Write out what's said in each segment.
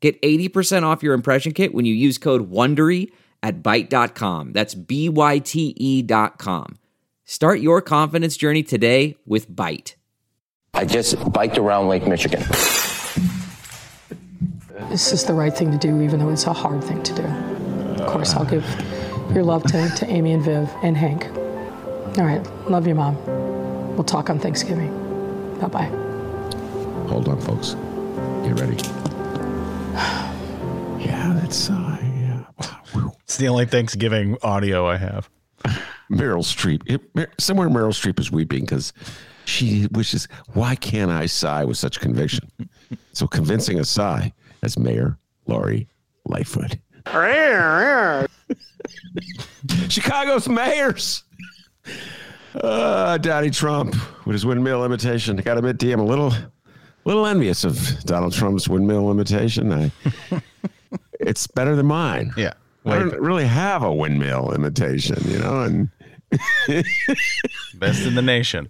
Get 80% off your impression kit when you use code WONDERY at Byte.com. That's B-Y-T-E dot com. Start your confidence journey today with Byte. I just biked around Lake Michigan. This is the right thing to do, even though it's a hard thing to do. Of course, I'll give your love to, to Amy and Viv and Hank. All right, love you, Mom. We'll talk on Thanksgiving. Bye bye. Hold on, folks. Get ready. yeah, that's uh, yeah. It's the only Thanksgiving audio I have. Meryl Streep. It, Mer- somewhere Meryl Streep is weeping because she wishes, why can't I sigh with such conviction? so convincing a sigh as Mayor Lori Lightfoot. Chicago's mayors. Uh, Donnie Trump with his windmill imitation. I got to admit, D, I'm a little, little envious of Donald Trump's windmill imitation. I, it's better than mine. Yeah. I don't really have a windmill imitation, you know, and Best in the nation.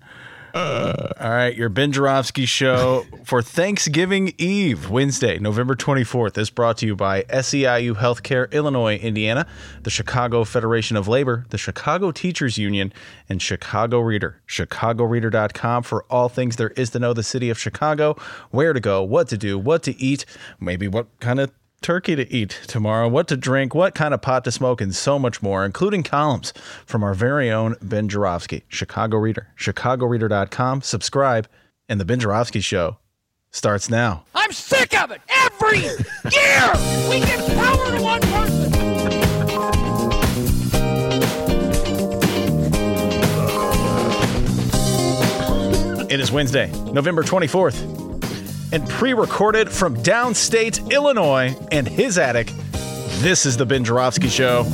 Uh, all right, your Ben Joravsky show for Thanksgiving Eve, Wednesday, November 24th, is brought to you by SEIU Healthcare Illinois, Indiana, the Chicago Federation of Labor, the Chicago Teachers Union, and Chicago Reader. ChicagoReader.com for all things there is to know the city of Chicago, where to go, what to do, what to eat, maybe what kind of turkey to eat tomorrow, what to drink, what kind of pot to smoke, and so much more, including columns from our very own Ben Joravsky, Chicago Reader, chicagoreader.com. Subscribe, and the Ben Joravsky Show starts now. I'm sick of it. Every year we give power to one person. It is Wednesday, November 24th, and pre recorded from downstate Illinois and his attic, this is the Ben Joravsky Show.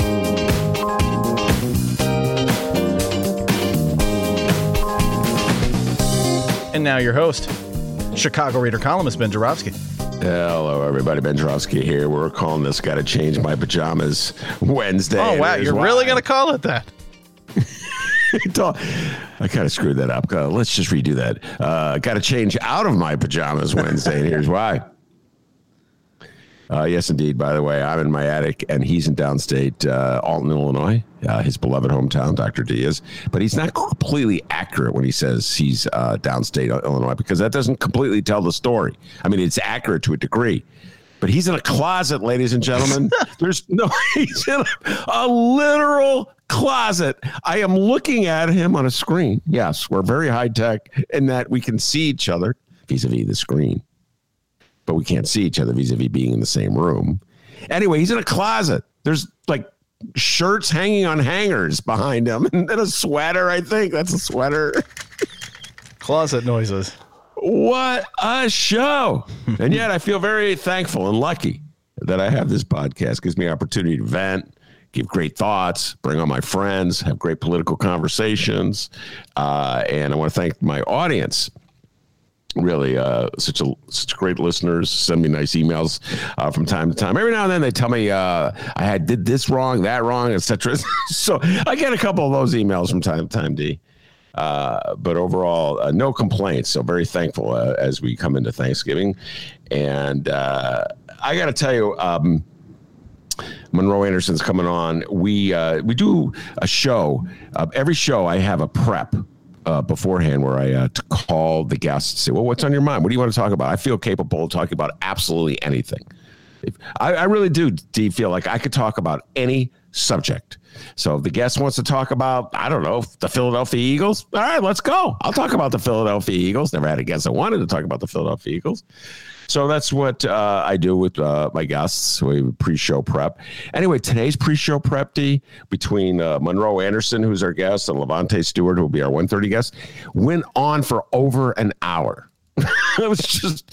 And now your host, Chicago Reader columnist Ben Joravsky. hello, everybody. Ben Joravsky here. We're calling this "Got to Change My Pajamas" Wednesday. Oh, wow, you're why. really going to call it that? I kind of screwed that up. Uh, let's just redo that. Uh, Got to change out of my pajamas Wednesday, and here's why. Uh, yes, indeed. By the way, I'm in my attic, and he's in downstate uh, Alton, Illinois, uh, his beloved hometown. Dr. D is, but he's not completely accurate when he says he's uh, downstate Illinois because that doesn't completely tell the story. I mean, it's accurate to a degree, but he's in a closet, ladies and gentlemen. There's no, he's in a, a literal closet. I am looking at him on a screen. Yes, we're very high tech in that we can see each other vis a vis the screen but we can't see each other vis-a-vis being in the same room. Anyway, he's in a closet. There's like shirts hanging on hangers behind him and then a sweater, I think. That's a sweater. Closet noises. What a show. and yet I feel very thankful and lucky that I have this podcast. Gives me opportunity to vent, give great thoughts, bring on my friends, have great political conversations. Uh, and I want to thank my audience really uh, such a such great listeners send me nice emails uh, from time to time every now and then they tell me uh, i had did this wrong that wrong etc so i get a couple of those emails from time to time d uh, but overall uh, no complaints so very thankful uh, as we come into thanksgiving and uh, i gotta tell you um, Monroe Anderson's coming on. We uh, we do a show. Uh, every show, I have a prep beforehand where I to call the guests, and say, "Well, what's on your mind? What do you want to talk about?" I feel capable of talking about absolutely anything. I, I really do. Do feel like I could talk about any subject? So if the guest wants to talk about, I don't know, the Philadelphia Eagles. All right, let's go. I'll talk about the Philadelphia Eagles. Never had a guest that wanted to talk about the Philadelphia Eagles. So that's what uh, I do with uh, my guests. We pre-show prep. Anyway, today's pre-show prep D between uh, Monroe Anderson, who's our guest, and Lavonte Stewart, who will be our 130 guest, went on for over an hour. it was just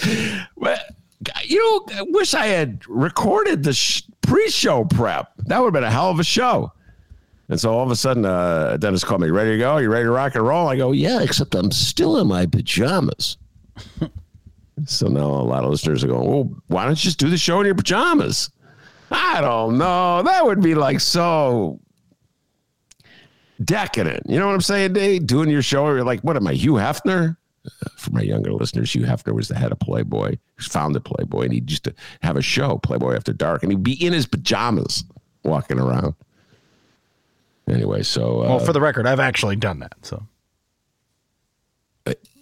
you know, I wish I had recorded the sh- pre-show prep. That would have been a hell of a show. And so all of a sudden, uh, Dennis called me, ready to go? You ready to rock and roll? I go, yeah, except I'm still in my pajamas. so now a lot of listeners are going, well, why don't you just do the show in your pajamas? I don't know. That would be like so decadent. You know what I'm saying, Dave? Doing your show, you're like, what am I, Hugh Hefner? For my younger listeners, Hugh Hefner was the head of Playboy, he founded Playboy, and he used to have a show, Playboy After Dark, and he'd be in his pajamas walking around. Anyway, so uh, Well, for the record, I've actually done that. So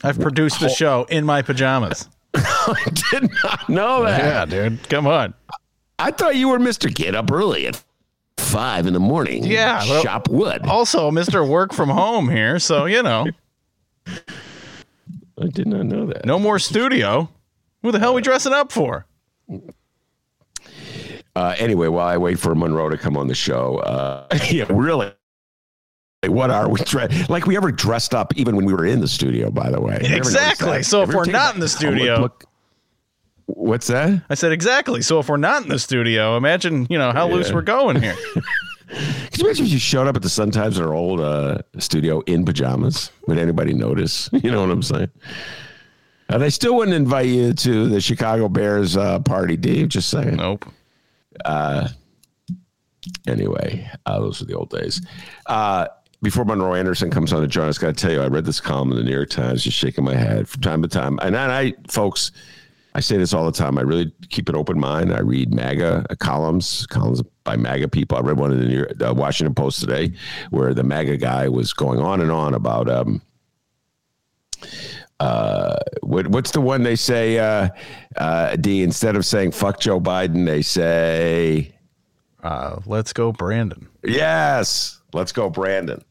I've produced the show in my pajamas. I did not know that. Yeah, dude. Come on. I thought you were Mister Get Up early at five in the morning. Yeah, well- shop wood. Also, Mr. Work from Home here. So, you know, I did not know that. no more studio. Who the hell are we dressing up for? Uh, anyway, while I wait for Monroe to come on the show, uh, yeah, really. What are we dre- like? We ever dressed up even when we were in the studio? By the way, You ever noticed Exactly. So if we're not in the studio- look- what's that? I said exactly. So if we're not in the studio, imagine, you know, how loose we're going here. Could you imagine if you showed up at the Sun Times in our old uh, studio in pajamas? Would anybody notice? You know what I'm saying? Uh, they still wouldn't invite you to the Chicago Bears uh, party, Dave. Just saying. Nope. Anyway, uh, those were the old days. Uh, before Monroe Anderson comes on to join us, got to tell you, I read this column in the New York Times, just shaking my head from time to time. And I, folks, I say this all the time. I really keep an open mind. I read MAGA columns, columns by MAGA people. I read one in the New uh, Washington Post today where the MAGA guy was going on and on about um, uh, what, what's the one they say, uh, uh, D, instead of saying fuck Joe Biden, they say, Uh, let's go, Brandon. Yes, let's go, Brandon.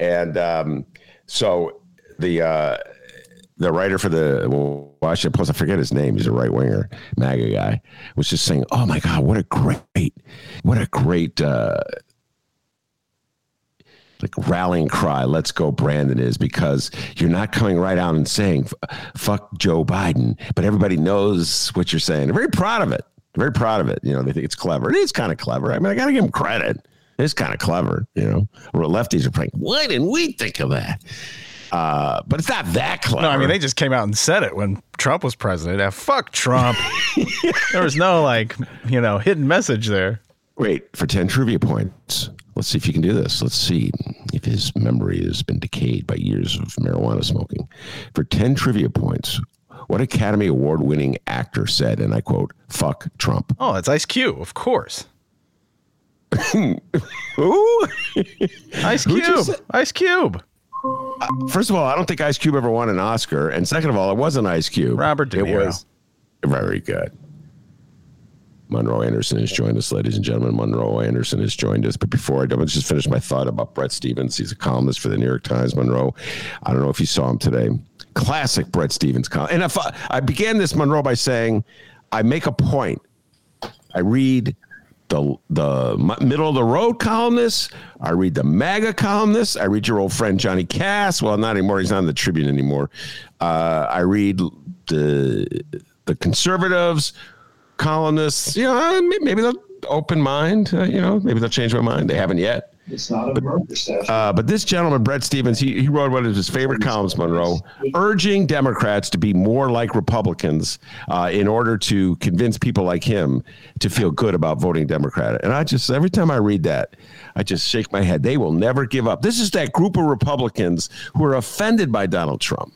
And um, so the uh, the writer for the Washington Post, I forget his name. He's a right winger, MAGA guy, was just saying, "Oh my God, what a great, what a great." Uh, like rallying cry, let's go, Brandon is because you're not coming right out and saying, fuck Joe Biden, but everybody knows what you're saying. They're very proud of it. Very proud of it. You know, they think it's clever. It is kind of clever. I mean, I got to give them credit. It's kind of clever, you know, where lefties are playing. Why didn't we think of that? Uh, but it's not that clever. No, I mean, they just came out and said it when Trump was president. Uh, fuck Trump. there was no, like, you know, hidden message there. Wait, for 10 trivia points. Let's see if you can do this. Let's see if his memory has been decayed by years of marijuana smoking. For 10 trivia points, what Academy Award winning actor said, and I quote, fuck Trump? Oh, it's Ice Cube, of course. Who? Ice Cube. Ice Cube. First of all, I don't think Ice Cube ever won an Oscar. And second of all, it wasn't Ice Cube. Robert De It was very good. Monroe Anderson has joined us, ladies and gentlemen. Monroe Anderson has joined us. But before I do, let's just finish my thought about Bret Stephens. He's a columnist for the New York Times. Monroe, I don't know if you saw him today. Classic Bret Stephens column. And if I, I began this Monroe by saying, I make a point. I read the the middle of the road columnists. I read the MAGA columnists. I read your old friend Johnny Kass. Well, not anymore. He's not in the Tribune anymore. Uh, I read the the conservatives columnists. You know, maybe they'll open mind. Uh, you know, maybe they'll change my mind. They haven't yet. It's not a murder statute. Uh, but this gentleman, Bret Stephens, he, he wrote one of his favorite columns, Monroe, urging Democrats to be more like Republicans uh, in order to convince people like him to feel good about voting Democrat. And I just, every time I read that, I just shake my head. They will never give up. This is that group of Republicans who are offended by Donald Trump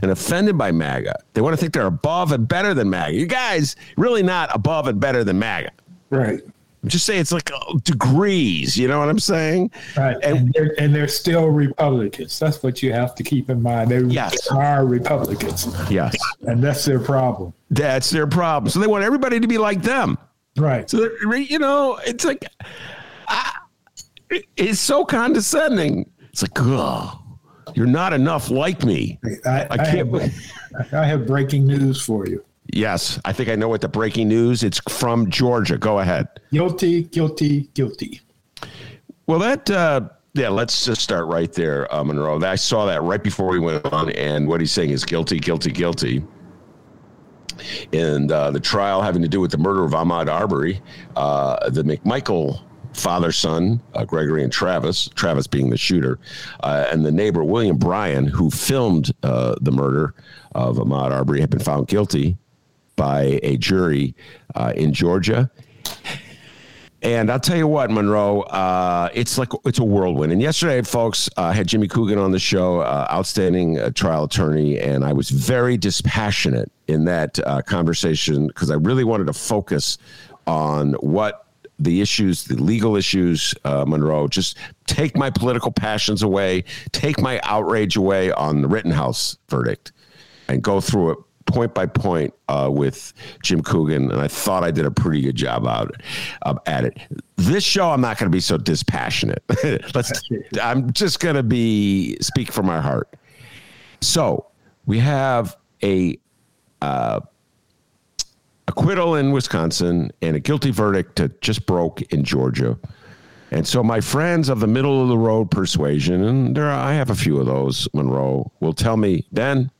and offended by MAGA. They want to think they're above and better than MAGA. You guys really not above and better than MAGA. right. I'm just saying it's like uh, degrees. You know what I'm saying? Right. And- And, they're, and they're still Republicans. That's what you have to keep in mind. They Yes. are Republicans. Yes. And that's their problem. That's their problem. So they want everybody to be like them. Right. So you know, it's like ah, it's so condescending. It's like, oh, you're not enough like me. I, I can't. have, I have breaking news for you. Yes, I think I know what the breaking news. It's from Georgia. Go ahead. Guilty, guilty, guilty. Well, that. Uh, yeah, let's just start right there, uh, Monroe. I saw that right before we went on, and what he's saying is guilty, guilty, guilty. And uh, the trial having to do with the murder of Ahmaud Arbery, uh, the McMichael father son, uh, Gregory and Travis, Travis being the shooter, uh, and the neighbor, William Bryan, who filmed uh, the murder of Ahmaud Arbery, had been found guilty by a jury uh, in Georgia. And I'll tell you what, Monroe, uh, it's like it's a whirlwind. And yesterday, folks, uh, I had Jimmy Coogan on the show, uh, outstanding uh, trial attorney, and I was very dispassionate in that uh, conversation because I really wanted to focus on what the issues, the legal issues, uh, Monroe. Just take my political passions away, take my outrage away on the Rittenhouse verdict, and go through it point by point uh, with Jim Coogan, and I thought I did a pretty good job out at it. This show, I'm not going to be so dispassionate. Let's. I'm just going to be speak from my heart. So we have a uh, acquittal in Wisconsin and a guilty verdict that just broke in Georgia. And so my friends of the middle of the road persuasion, and there I have a few of those, Monroe, will tell me, Ben,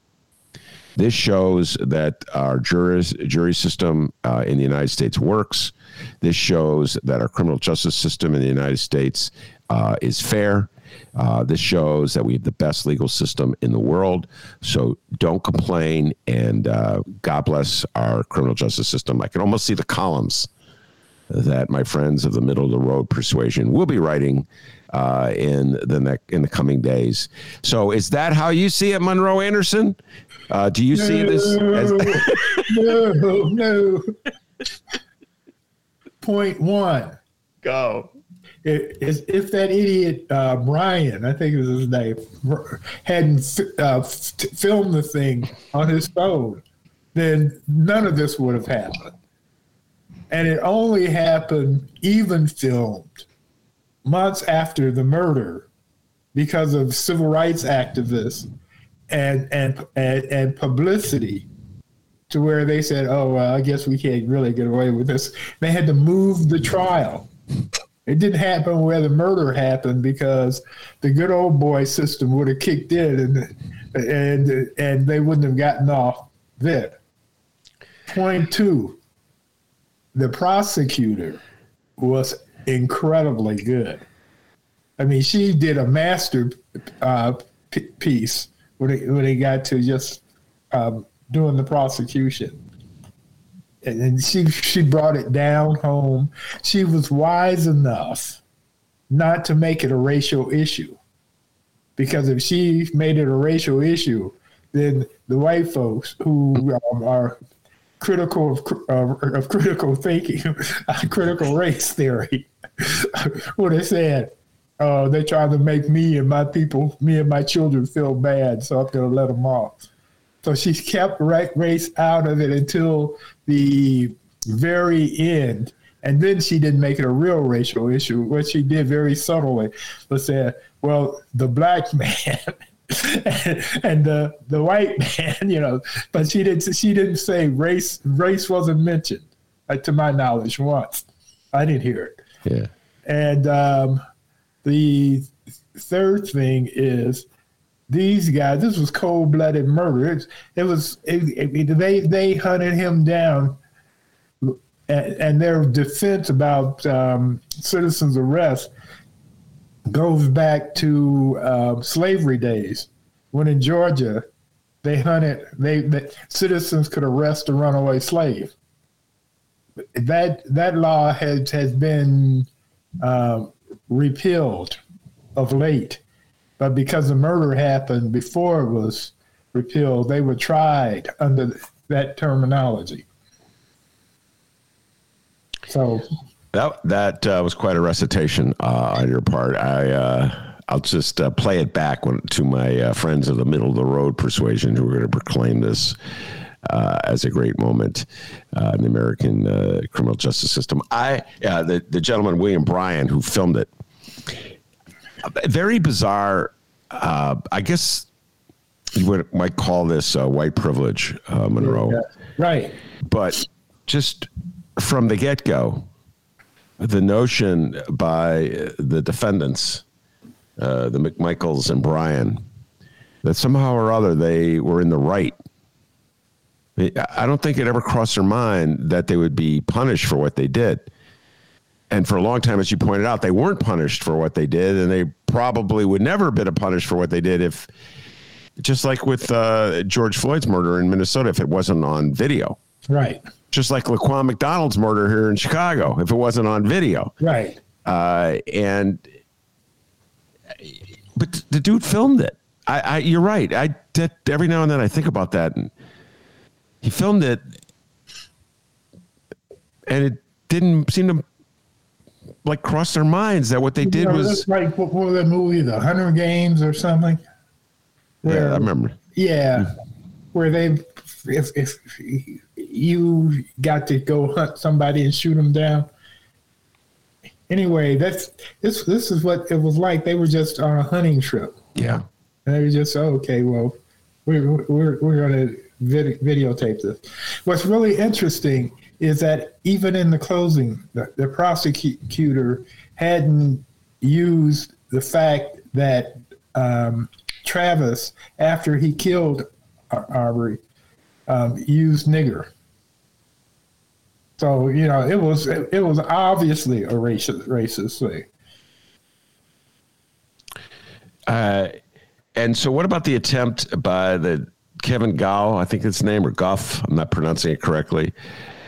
this shows that our jury system uh, in the United States works. This shows that our criminal justice system in the United States uh, is fair. Uh, this shows that we have the best legal system in the world. So don't complain, and uh, God bless our criminal justice system. I can almost see the columns that my friends of the middle of the road persuasion will be writing uh, in the ne- in the coming days. So is that how you see it, Monroe Anderson? Uh, do you see this? As- no, no. Point one. Go. It, is if that idiot uh, Bryan, I think it was his name, hadn't uh, f- filmed the thing on his phone, then none of this would have happened. And it only happened even filmed months after the murder because of civil rights activists and and and, and publicity to where they said, "Oh, well, I guess we can't really get away with this." They had to move the trial. It didn't happen where the murder happened because the good old boy system would have kicked in and and and they wouldn't have gotten off then. Point two, the prosecutor was incredibly good. I mean, she did a master uh, p- when it, when it got to just um, doing the prosecution. And, and she she brought it down home. She was wise enough not to make it a racial issue, because if she made it a racial issue, then the white folks who um, are critical of, uh, of critical thinking, critical race theory, would have said, "Oh, they're trying to make me and my people, me and my children feel bad, so I'm going to let them off." So she kept race out of it until the very end. And then she didn't make it a real racial issue. What she did very subtly was say, well, the black man and the the white man, you know, but she didn't she didn't say race race wasn't mentioned, uh, to my knowledge, once. I didn't hear it. Yeah. And um, the third thing is these guys. This was cold blooded murder. It, it was it, it, they they hunted him down, and, and their defense about um, citizens' arrest goes back to uh, slavery days, when in Georgia they hunted they the citizens could arrest a runaway slave. That that law has has been uh, repealed of late but because the murder happened before it was repealed, they were tried under that terminology. So that that uh, was quite a recitation uh, on your part. I uh, I'll just uh, play it back when, to my uh, friends of the middle of the road persuasion who are going to proclaim this. Uh, as a great moment in the American criminal justice system, I the the gentleman William Bryan who filmed it very bizarre. Uh, I guess you would, might call this uh, white privilege, uh, Monroe. Yeah, right. But just from the get go, the notion by the defendants, uh, the McMichaels and Bryan, that somehow or other they were in the right I don't think it ever crossed their mind that they would be punished for what they did. And for a long time, as you pointed out, they weren't punished for what they did, and they probably would never have been punished for what they did if, just like with uh, George Floyd's murder in Minnesota, if it wasn't on video. Right. Just like Laquan McDonald's murder here in Chicago, if it wasn't on video. Right. Uh, and but the dude filmed it. I, I you're right. I that, every now and then I think about that, and he filmed it, and it didn't seem to like cross their minds that what they did know, was. what was that movie, The Hunter Games or something? Yeah, I remember. Yeah, hmm. where they, if if you got to go hunt somebody and shoot them down. Anyway, that's this. This is what it was like. They were just on a hunting trip, Yeah. and they were just oh, okay. Well, we're we're we're going to vid- videotape this. What's really interesting is that even in the closing, the, the prosecutor hadn't used the fact that um, Travis, after he killed Arbery, um, used nigger. So you know, it was it, it was obviously a racist racist thing. Uh, and so, what about the attempt by the Kevin Gao? I think it's name or Guff. I'm not pronouncing it correctly.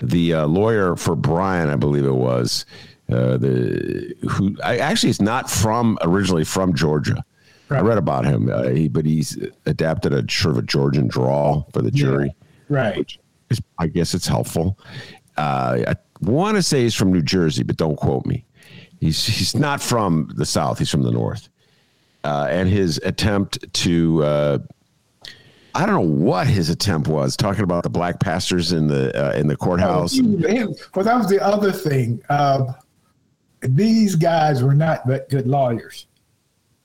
The uh, lawyer for Bryan, I believe it was. Uh, the who I, actually is not from originally from Georgia. I read about him, uh, he, but he's adapted a sort of a Georgian drawl for the jury. Right. Is- I guess it's helpful. Uh, I want to say he's from New Jersey, but don't quote me. He's he's not from the South. He's from the North. Uh, and his attempt to uh, I don't know what his attempt was talking about the black pastors in the uh, in the courthouse. Well, that was the other thing. Uh, these guys were not good lawyers.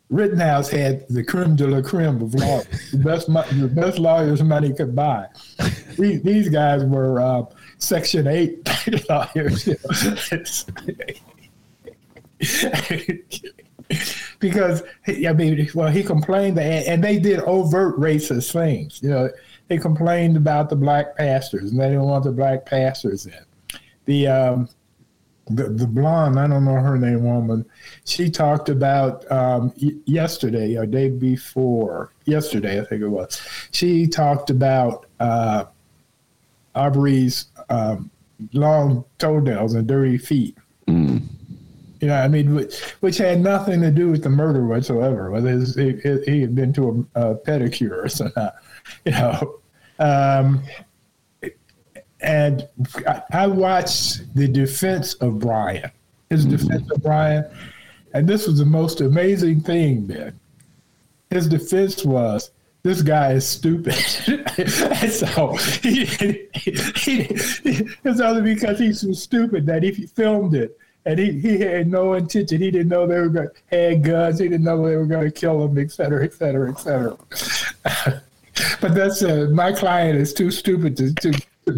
Rittenhouse had the creme de la creme of lawyers, the best, the best lawyers money could buy. These, these guys were uh, Section 8 lawyers. because, I mean, well, he complained, that, and they did overt racist things. You know, they complained about the black pastors, and they didn't want the black pastors in. The um, the, the blonde, I don't know her name, woman, she talked about um, yesterday or day before, yesterday, I think it was. She talked about uh, Arbery's um, long toenails and dirty feet. You know, I mean, which, which had nothing to do with the murder whatsoever. Whether his, he, he had been to a, a pedicure or something, you know. Um, and I, I watched the defense of Bryan, his defense of Bryan, and this was the most amazing thing, man. His defense was, this guy is stupid. so he, he, he, it's only because he's so stupid that if he filmed it and he, he had no intention, he didn't know they were going to had guns, he didn't know they were going to kill him, et cetera, et cetera, et cetera. but that's uh, my client is too stupid to, to,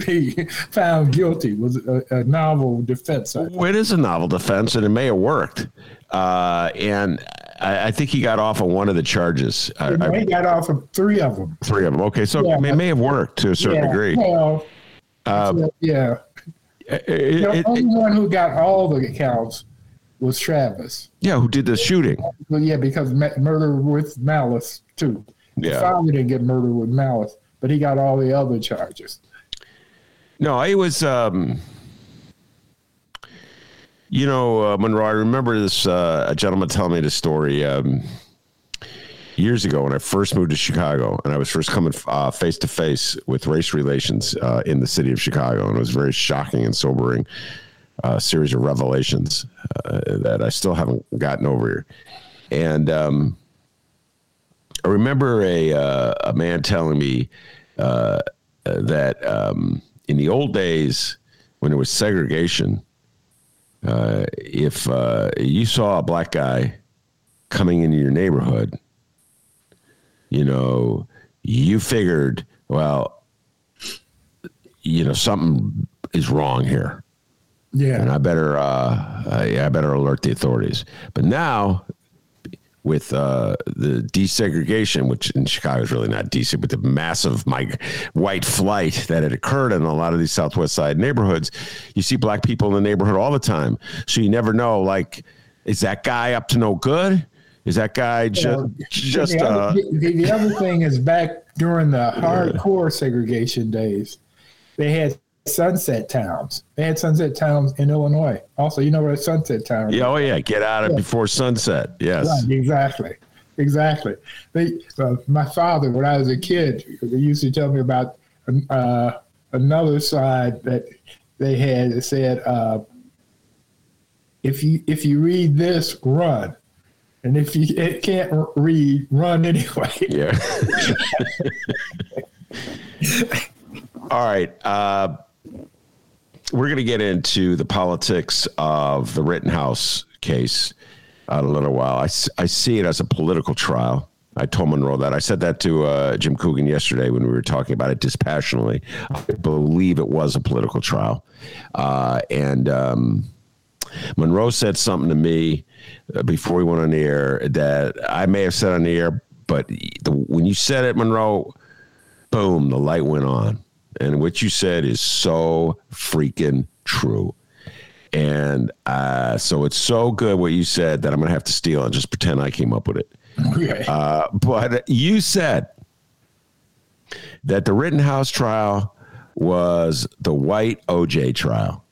be found guilty was a, a novel defense. Well, it is a novel defense, and it may have worked. Uh, and I, I think he got off on one of the charges. I, You know, I, he got off of three of them. three of them. Okay, so Yeah. it may, may have worked to a certain yeah, degree. Well, yeah. It- The only one who got all the accounts was Travis. yeah, who did the shooting? Well, yeah, because murder with malice too. Yeah. Father didn't get murder with malice, but he got all the other charges. No, I was. Um, you know, uh, Monroe. I remember this. Uh, a gentleman telling me the story um, years ago when I first moved to Chicago, and I was first coming face to face with race relations uh, in the city of Chicago, and it was very shocking and sobering uh, series of revelations uh, that I still haven't gotten over. And um, I remember a uh, a man telling me uh, that um, in the old days when there was segregation, uh, if you saw a black guy coming into your neighborhood, you know, you figured, well, you know, something is wrong here Yeah. and I better, uh, yeah, I better alert the authorities. But now, with uh, the desegregation, which in Chicago is really not deseg, but the massive mig- white flight that had occurred in a lot of these Southwest side neighborhoods, you see black people in the neighborhood all the time. So you never know, like, is that guy up to no good? Is that guy just Well, just the, uh, other, the, the other thing is back during the hardcore segregation days, they had sunset towns. They had sunset towns in Illinois. Also, you know where a sunset town yeah, oh yeah, get out of before sunset. Yes. Right, exactly. Exactly. They, uh, my father, when I was a kid, he used to tell me about uh, another side that they had that said, uh, if you if you read this, run, and if you it can't read, run anyway. Yeah. All right. Uh, we're going to get into the politics of the Rittenhouse case in a little while. I, I see it as a political trial. I told Monroe that. I said that to uh, Jim Coogan yesterday when we were talking about it dispassionately. I believe it was a political trial. Uh, and um, Monroe said something to me before we went on the air that I may have said on the air, but the, when you said it, Monroe, boom, the light went on. And what you said is so freaking true. And uh, so it's so good what you said that I'm going to have to steal and just pretend I came up with it. Okay. Uh, but you said that the Rittenhouse trial was the white OJ trial.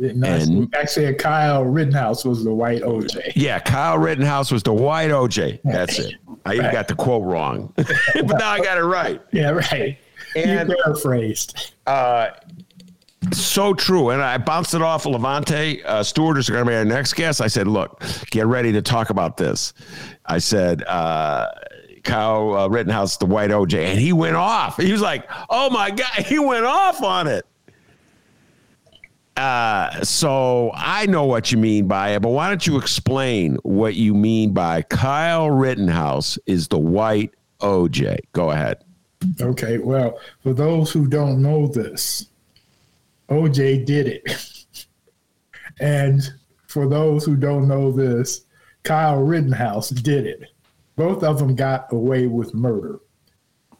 And- actually, Kyle Rittenhouse was the white OJ. Yeah, Kyle Rittenhouse was the white OJ. That's it. I even got the quote wrong, but now I got it right. Yeah, right. And- you paraphrased. So true. And I bounced it off of Lavonte uh, Stewart, who's going to be our next guest. I said, look, get ready to talk about this. I said, uh, Kyle uh, Rittenhouse, the white OJ. And he went off. He was like, oh my God, he went off on it. Uh, so I know what you mean by it, but why don't you explain what you mean by Kyle Rittenhouse is the white OJ? Go ahead. Okay, well, for those who don't know this, OJ did it. and for those who don't know this, Kyle Rittenhouse did it. Both of them got away with murder.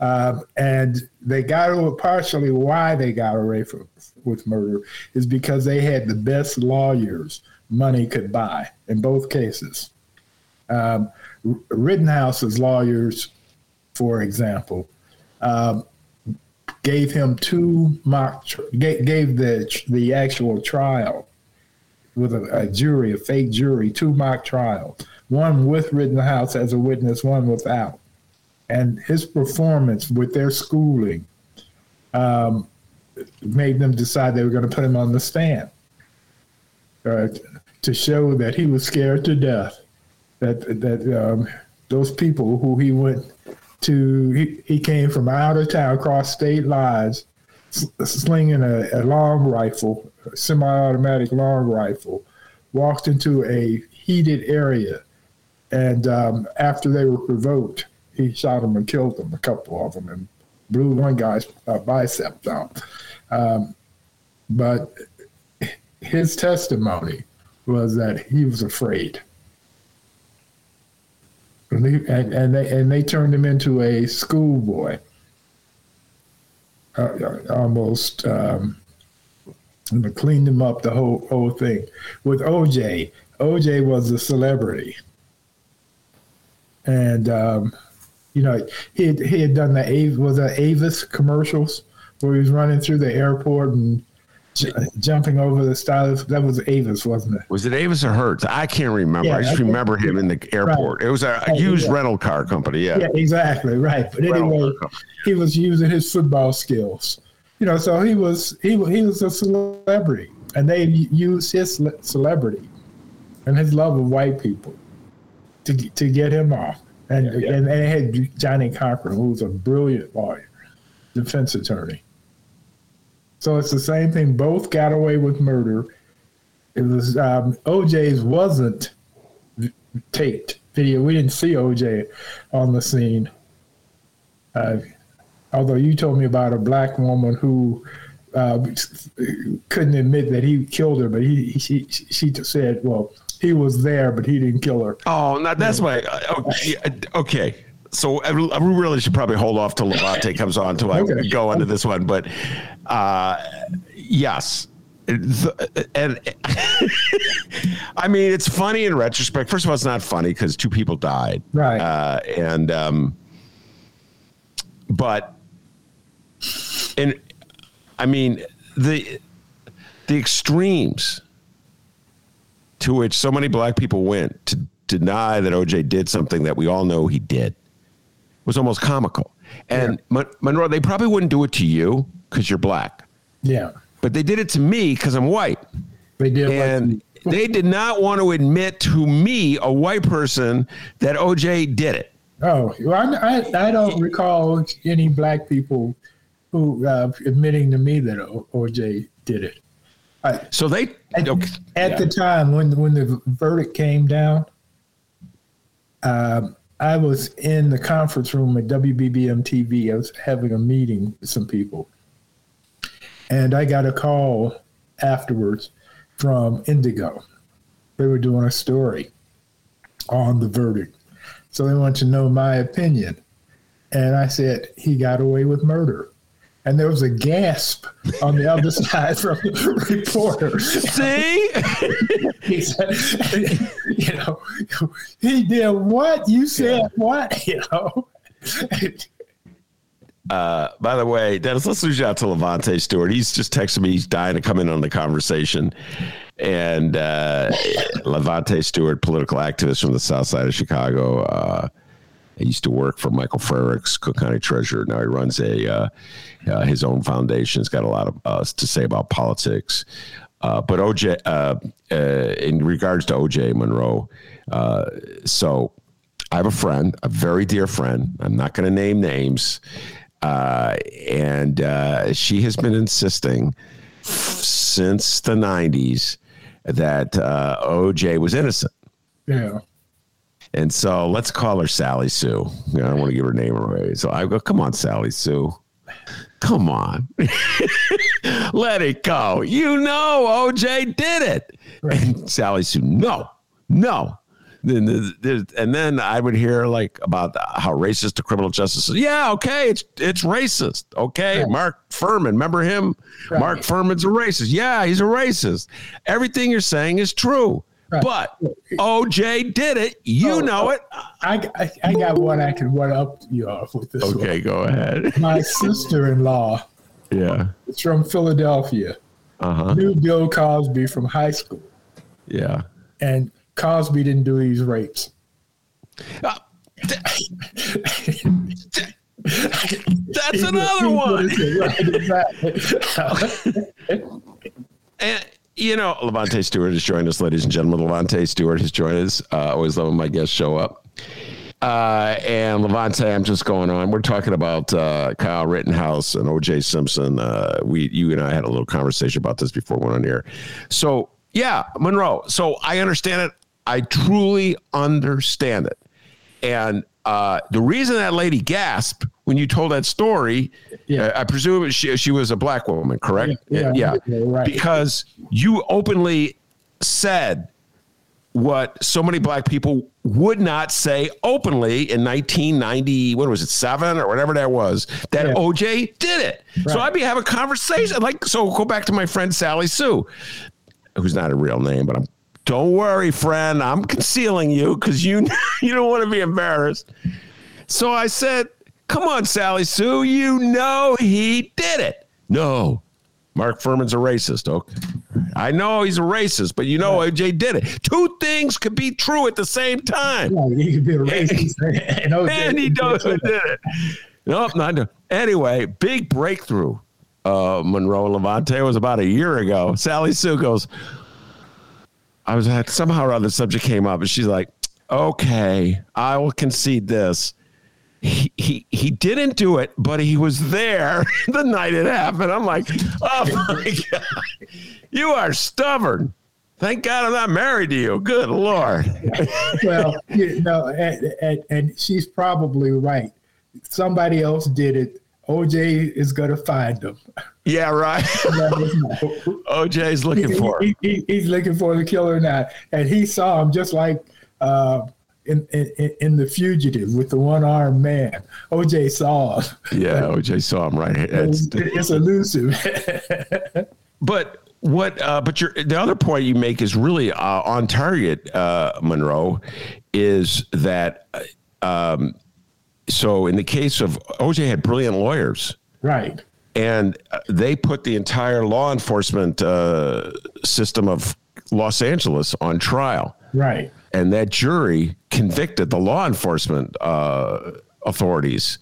Um, and they got away, partially why they got away from, with murder is because they had the best lawyers money could buy in both cases. Um, Rittenhouse's lawyers, for example, um, gave him two mock gave, the the actual trial with a, a jury, a fake jury, two mock trials, one with Rittenhouse as a witness, one without, and his performance with their schooling um, made them decide they were going to put him on the stand. Uh, to show that he was scared to death, that that um, those people who he went to he, he came from out of town across state lines slinging a, a long rifle semi-automatic long rifle walked into a heated area and um, after they were provoked he shot them and killed them a couple of them and blew one guy's uh, bicep down um, but his testimony was that he was afraid and, and, and they and they turned him into a schoolboy, uh, almost. Um, cleaned him up the whole whole thing. With OJ, OJ was a celebrity, and um, you know he had, he had done the was that Avis commercials where he was running through the airport and j- jumping over the stylus. That was Avis, wasn't it? Was it Avis or Hertz? I can't remember. Yeah, I just remember him in the airport. It was a, a used yeah. rental car company. Yeah. Yeah, exactly, right. But Rental anyway, he was using his football skills. You know, so he was he he was a celebrity, and they used his celebrity and his love of white people to to get him off. And and they had Johnnie Cochran, who was a brilliant lawyer, defense attorney. So it's the same thing. Both got away with murder. It was um, OJ's wasn't taped video. We didn't see OJ on the scene. Uh, although you told me about a black woman who uh, couldn't admit that he killed her, but he she she said, well, he was there, but he didn't kill her. Oh, now that's my oh, yeah, okay. So I I really should probably hold off till Lavonte comes on till I Okay. go into this one. But uh, yes, The- and I mean it's funny in retrospect. First of all, it's not funny because two people died, Right. Uh, and um, but and I mean the the extremes to which so many black people went to deny that OJ did something that we all know he did was almost comical. And Mon- Monroe, they probably wouldn't do it to you because you're black, Yeah, but they did it to me because I'm white. they did. And they did not want to admit to me, a white person, that OJ did it. oh, well, I, I I don't recall any black people who uh, admitting to me that OJ did it. I, So they At, okay, at yeah. the time when when the verdict came down, um, I was in the conference room at WBBM TV. I was having a meeting with some people, and I got a call afterwards from N'Digo. They were doing a story on the verdict, so they wanted to know my opinion, and I said he got away with murder. And there was a gasp on the other side from the reporter. see. He said, you know, he did what? You said what? You know? Uh, by the way, Dennis, let's reach out to Lavonte Stewart. He's just texted me. He's dying to come in on the conversation. And uh, Lavonte Stewart, political activist from the south side of Chicago. Uh, he used to work for Michael Frericks, Cook County Treasurer. Now he runs a uh, uh, his own foundation. He's got a lot of uh, to say about politics. Uh, but OJ, uh, uh, in regards to OJ Monroe, so I have a friend, a very dear friend. I'm not going to name names, and she has been insisting since the '90s that OJ was innocent. Yeah. And so let's call her Sally Sue. I don't want to give her name away. So I go, come on, Sally Sue. Come on. Let it go. You know OJ did it. And Sally Sue, no, no. Then the- the- and then I would hear like about how racist the criminal justice is. Yeah, okay, it's it's racist. Okay, Mark Fuhrman, remember him? Mark Fuhrman's a racist. Yeah, he's a racist. Everything you're saying is true. Right. But OJ did it. You Oh, know it. I, I, I got one I can one up you off with this Okay, go ahead. My sister in law Yeah. It's from Philadelphia, Uh huh. knew Bill Cosby from high school, Yeah. and Cosby didn't do these rapes. Uh, That's another one. And you know, Lavonte Stewart has joined us, ladies and gentlemen. Lavonte Stewart has joined us. Uh, always love when my guests show up. Uh, and Lavonte, I'm just going on. We're talking about uh, Kyle Rittenhouse and O.J. Simpson. Uh, we, you and I had a little conversation about this before we went on here. So yeah, Monroe. So I understand it. I truly understand it. And uh, the reason that lady gasped when you told that story, Yeah. uh, I presume she, she was a black woman, correct? Yeah, yeah, yeah, right. Because you openly said what so many black people would not say openly in 1990 what was it 7 or whatever that was that. OJ did it. So I'd be having a conversation like so go back to my friend Sally Sue who's not a real name but I'm don't worry friend I'm concealing you cuz you you don't want to be embarrassed. So I said, "Come on Sally Sue, you know he did it." No. Mark Fuhrman's a racist. Okay. I know he's a racist, but you know OJ did it. Two things could be true at the same time. Yeah, he could be a racist. and, OJ And he did it. Nope, not Anyway, big breakthrough. Uh, Monroe Lavonte was about a year ago. Sally Sue goes, I was at somehow or other the subject came up, and she's like, "Okay, I will concede this." He, he he didn't do it, but he was there the night it happened. I'm like, oh my god, you are stubborn. Thank God I'm not married to you. Good lord. well, you know, and, and, and she's probably right. Somebody else did it. OJ is going to find them. Yeah, right. OJ's looking He- for. he- he- he's looking for the killer now, and he saw him just like uh, in, in in the fugitive with the one armed man. OJ saw him. Yeah, OJ saw him right. It's, It's elusive. but what? Uh, but your the other point you make is really uh, on target, uh, Monroe, is that. Um, so in the case of OJ, had brilliant lawyers. right. And uh, they put the entire law enforcement uh, system of Los Angeles on trial. Right. And that jury convicted the law enforcement uh, authorities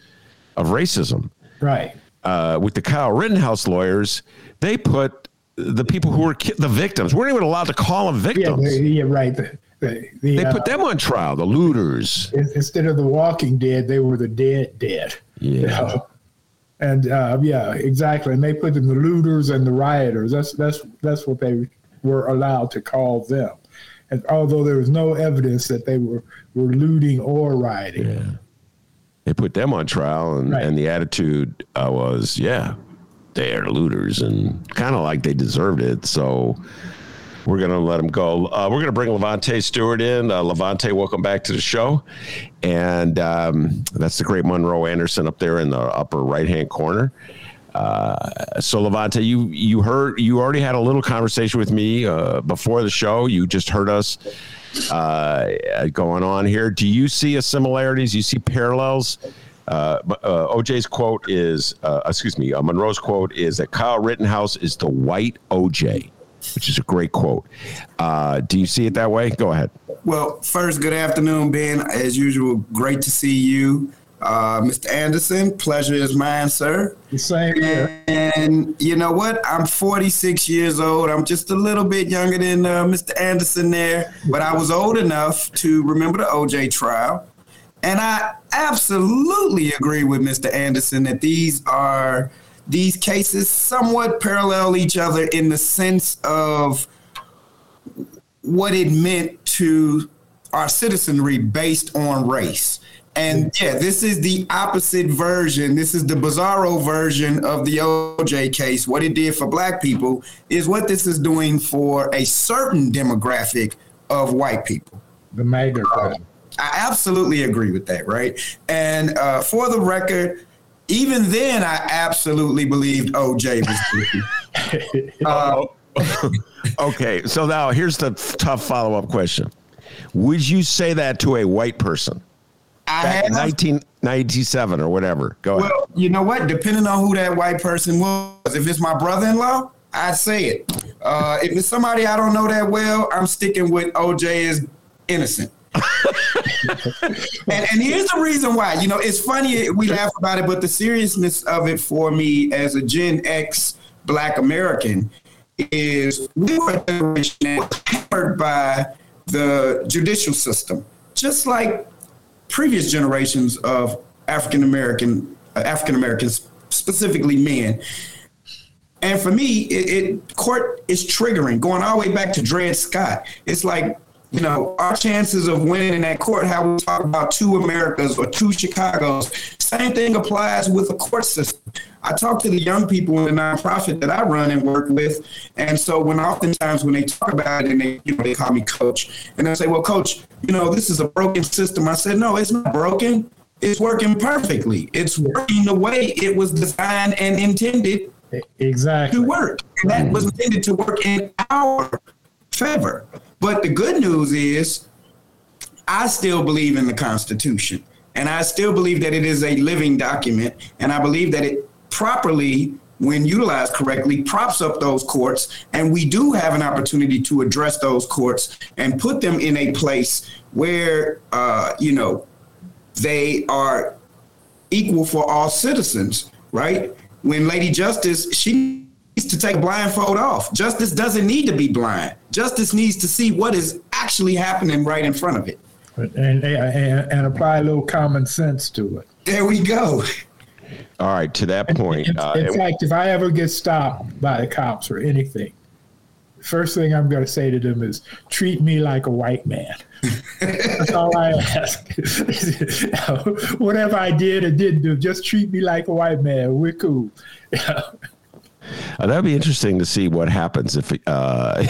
of racism. Right. Uh, with the Kyle Rittenhouse lawyers, they put the people who were ki- the victims weren't even allowed to call them Yeah. victims. the- yeah. Right. The, the, the, they uh, put them on trial, the looters. instead of the Walking Dead, they were the Dead Dead. Yeah. You know? And uh, yeah, exactly. And they put in the looters and the rioters. That's that's that's what they were allowed to call them. And although there was no evidence that they were were looting or rioting. Yeah. They put them on trial, and, Right. and the attitude uh, was, yeah, they're looters, and kind of like they deserved it. So we're going to let them go. Uh, we're going to bring Lavonte Stewart in. Uh, Lavonte, welcome back to the show. And um, that's the great Monroe Anderson up there in the upper right hand corner. Uh, so Lavonte, you you heard you already had a little conversation with me uh, before the show. You just heard us uh, going on here. Do you see a similarities? You see parallels? Uh, uh, OJ's quote is, uh, excuse me, uh, Monroe's quote is that Kyle Rittenhouse is the white OJ, which is a great quote. Uh, do you see it that way? Go ahead. Well, first, good afternoon, Ben. As usual, great to see you. Uh, Mr. Anderson, pleasure is mine, sir. The same here. And you know what? I'm 46 years old. I'm just a little bit younger than uh, Mr. Anderson there, but I was old enough to remember the OJ trial. And I absolutely agree with Mr. Anderson that these are these cases somewhat parallel each other in the sense of what it meant to our citizenry based on race. And yeah, this is the opposite version. This is the bizarro version of the OJ case. What it did for black people is what this is doing for a certain demographic of white people. The MAGA crowd. I absolutely agree with that, right? And uh, for the record, even then, I absolutely believed OJ was guilty. Uh, Okay, so now here's the tough follow up question: Would you say that to a white person I back in have 1997 or whatever? Go ahead. Well, you know what? Depending on who that white person was, if it's my brother-in-law, I'd say it. Uh, if it's somebody I don't know that well, I'm sticking with OJ is innocent. And, and here's the reason why. You know, it's funny we laugh about it, but the seriousness of it for me as a Gen X Black American is we were hampered by the judicial system, just like previous generations of African American uh, African Americans, specifically men. And for me, it, it court is triggering. Going all the way back to Dred Scott, it's like you know our chances of winning in that court. How we talk about two Americas or two Chicagos. Same thing applies with the court system. I talk to the young people in the nonprofit that I run and work with, and so when oftentimes when they talk about it, and they you know they call me coach, and they say, "Well, coach, you know this is a broken system." I said, "No, it's not broken. It's working perfectly. It's working the way it was designed and intended Exactly. to work. And that was intended to work in our favor. But the good news is, I still believe in the Constitution. And I still believe that it is a living document. And I believe that it properly, when utilized correctly, props up those courts. And we do have an opportunity to address those courts and put them in a place where, uh, you know, they are equal for all citizens, right? When Lady Justice, she needs to take a blindfold off. Justice doesn't need to be blind. Justice needs to see what is actually happening right in front of it. And, and, and apply a little common sense to it. There we go. All right, to that point, In, uh, in fact, if I ever get stopped by the cops or anything, first thing I'm going to say to them is, treat me like a white man. That's all I ask. Whatever I did or didn't do, just treat me like a white man. We're cool. Uh, that'd be interesting to see what happens if. Uh,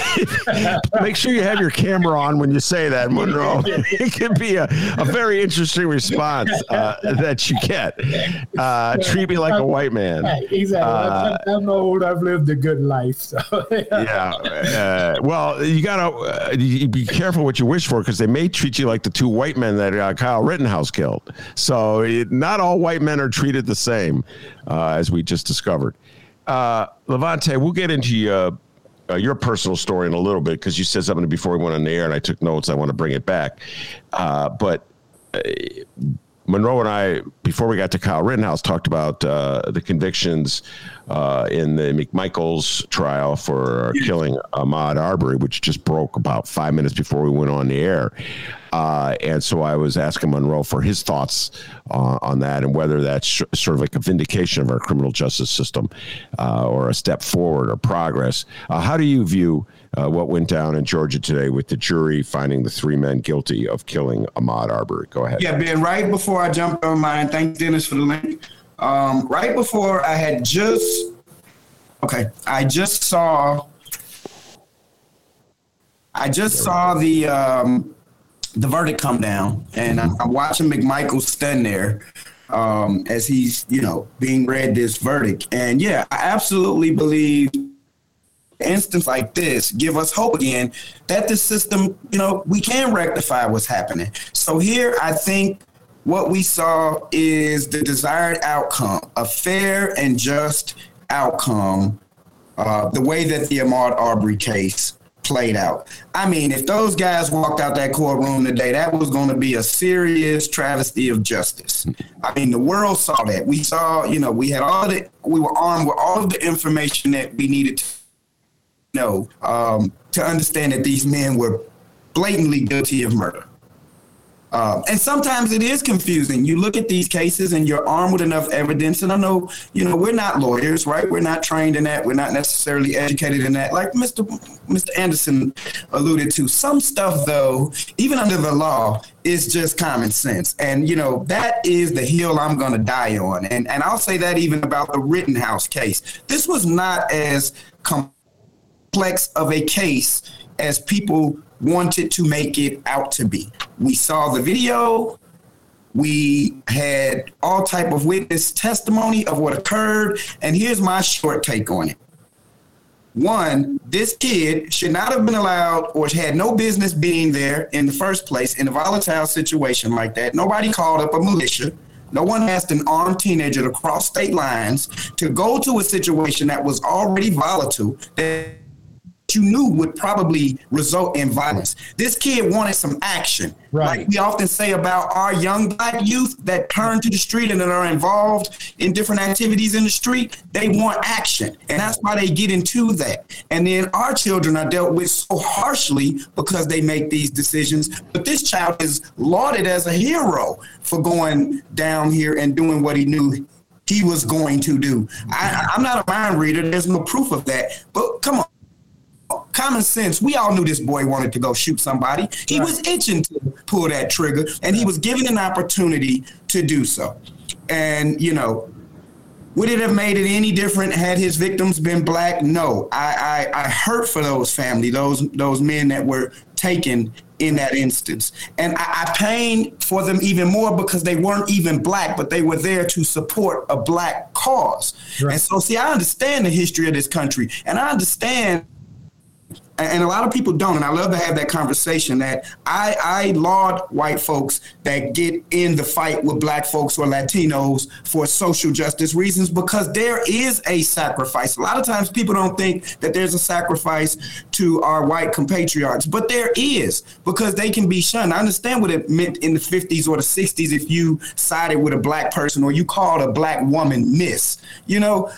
make sure you have your camera on when you say that, Monroe. it could be a, a very interesting response uh, that you get. Uh, treat me like a white man. Exactly. Uh, I'm, old. I've lived a good life. So yeah. Uh, well, you gotta uh, you be careful what you wish for because they may treat you like the two white men that uh, Kyle Rittenhouse killed. So it, not all white men are treated the same, uh, as we just discovered. Uh, Lavonte, we'll get into uh, uh, your personal story in a little bit because you said something before we went on the air, and I took notes. I want to bring it back, uh, but. Uh, Monroe and I, before we got to Kyle Rittenhouse, talked about uh, the convictions uh, in the McMichaels trial for killing Ahmaud Arbery, which just broke about five minutes before we went on the air. Uh, and so I was asking Monroe for his thoughts uh, on that and whether that's sh- sort of like a vindication of our criminal justice system uh, or a step forward or progress. Uh, how do you view uh, what went down in Georgia today with the jury finding the three men guilty of killing Ahmaud Arbery? Go ahead. Yeah, Ben, right before I jumped on mine, thanks, Dennis, for the link. Um, right before I had just, okay, I just saw, I just saw the, um, the verdict come down, and I'm, I'm watching McMichael stand there um, as he's, you know, being read this verdict. And yeah, I absolutely believe instance like this give us hope again that the system, you know, we can rectify what's happening. So here, I think what we saw is the desired outcome, a fair and just outcome, uh, the way that the Ahmaud Arbery case played out. I mean, if those guys walked out that courtroom today, that was going to be a serious travesty of justice. I mean, the world saw that. We saw, you know, we had all the, we were armed with all of the information that we needed to know um, to understand that these men were blatantly guilty of murder. Um, and sometimes it is confusing. You look at these cases and you're armed with enough evidence. And I know, you know, we're not lawyers, right? We're not trained in that. We're not necessarily educated in that. Like Mr. Mr. Anderson alluded to, some stuff though, even under the law, is just common sense. And you know, that is the hill I'm going to die on. And and I'll say that even about the Rittenhouse case. This was not as complex of a case as people wanted to make it out to be. We saw the video. We had all type of witness testimony of what occurred, and here's my short take on it. One, this kid should not have been allowed or had no business being there in the first place in a volatile situation like that. Nobody called up a militia. No one asked an armed teenager to cross state lines to go to a situation that was already volatile. That you knew would probably result in violence. This kid wanted some action. Right. Like we often say about our young black youth that turn to the street and that are involved in different activities in the street, they want action. And that's why they get into that. And then our children are dealt with so harshly because they make these decisions. But this child is lauded as a hero for going down here and doing what he knew he was going to do. I, I'm not a mind reader. There's no proof of that. But come on common sense. We all knew this boy wanted to go shoot somebody. He right. was itching to pull that trigger, and he was given an opportunity to do so. And you know, would it have made it any different had his victims been black? No. I I, I hurt for those family, those those men that were taken in that instance. And I, I pain for them even more because they weren't even black, but they were there to support a black cause. Right. And so, see, I understand the history of this country, and I understand and a lot of people don't and i love to have that conversation that i i laud white folks that get in the fight with black folks or latinos for social justice reasons because there is a sacrifice. A lot of times people don't think that there's a sacrifice to our white compatriots but there is because they can be shunned. I understand what it meant in the 50s or the 60s if you sided with a black person or you called a black woman miss. You know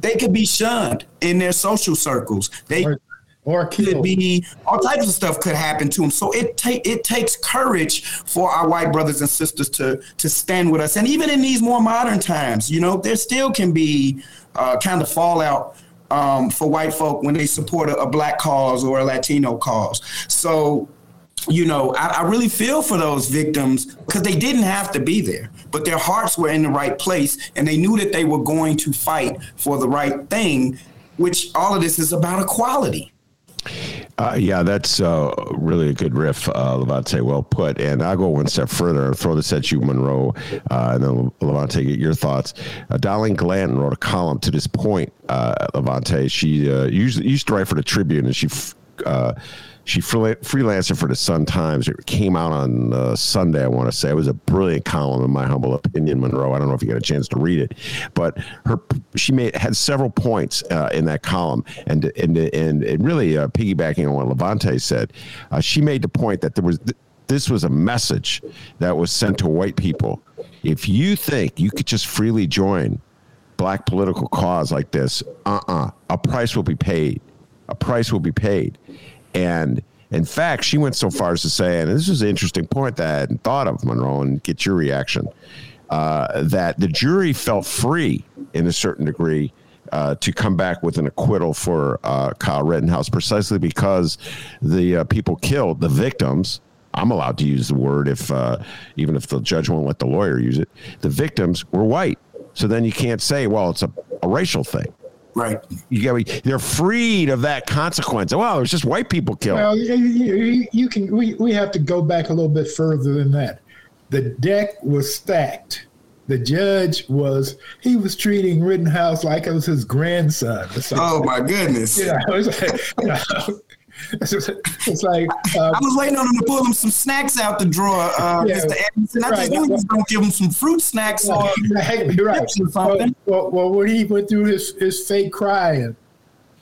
they could be shunned in their social circles. They right or could be all types of stuff could happen to them. So it take it takes courage for our white brothers and sisters to to stand with us. And even in these more modern times, you know, there still can be uh, kind of fallout um, for white folk when they support a, a, black cause or a Latino cause. So. You know, I, I really feel for those victims because they didn't have to be there, but their hearts were in the right place and they knew that they were going to fight for the right thing which all of this is about equality. Uh, yeah, that's uh, really a good riff, uh, Lavonte. Well put. And I'll go one step further and throw this at you, Monroe, uh, and then Lavonte, get your thoughts. Uh, Dahleen Glanton wrote a column to this point, uh, Lavonte. She usually used to write for the Tribune, and she she freelancer for the Sun Times. It came out on uh, Sunday, I want to say. It was a brilliant column, in my humble opinion, Monroe. I don't know if you got a chance to read it, but her she made had several points uh, in that column, and and and, and really uh, piggybacking on what Lavonte said, uh, she made the point that there was. Th- this was a message that was sent to white people. If you think you could just freely join black political cause like this, uh uh-uh, uh, a price will be paid. A price will be paid. And in fact, she went so far as to say, and this is an interesting point that I hadn't thought of, Monroe, and get your reaction, uh, that the jury felt free in a certain degree uh, to come back with an acquittal for uh, Kyle Rittenhouse precisely because the uh, people killed, the victims, I'm allowed to use the word if uh, even if the judge won't let the lawyer use it. The victims were white, so then you can't say, well, it's a, a racial thing. Right. You get me? they're freed of that consequence. Well, it's just white people killed. Well, you, you can. We, we have to go back a little bit further than that. The deck was stacked. The judge was he was treating Rittenhouse like it was his grandson. Oh my goodness! You know, like, you know, it's like um, I was waiting on him to pull him some snacks out the drawer, uh, yeah, Mr. Edmondson. I right. just knew he was going to give him some fruit snacks or exactly right. Well, well, well, when he went through his, his fake crying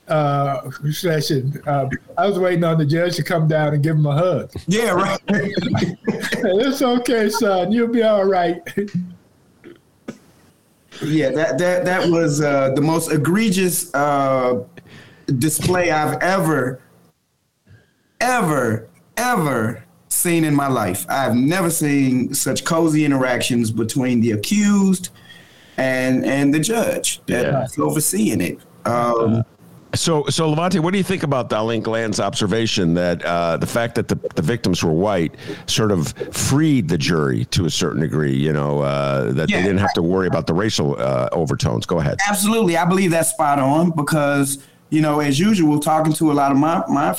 uh, session, uh, I was waiting on the judge to come down and give him a hug. Yeah, right. it's okay, son. You'll be all right. Yeah, that that that was uh, the most egregious uh, display I've ever ever, ever seen in my life. I've never seen such cozy interactions between the accused and and the judge that's yeah. overseeing it. Um, so, so Lavonte, what do you think about Dahleen Glanton's observation that uh, the fact that the, the victims were white sort of freed the jury to a certain degree? You know, uh, that yeah, they didn't have to worry about the racial uh, overtones. Go ahead. Absolutely, I believe that's spot on because you know, as usual, talking to a lot of my my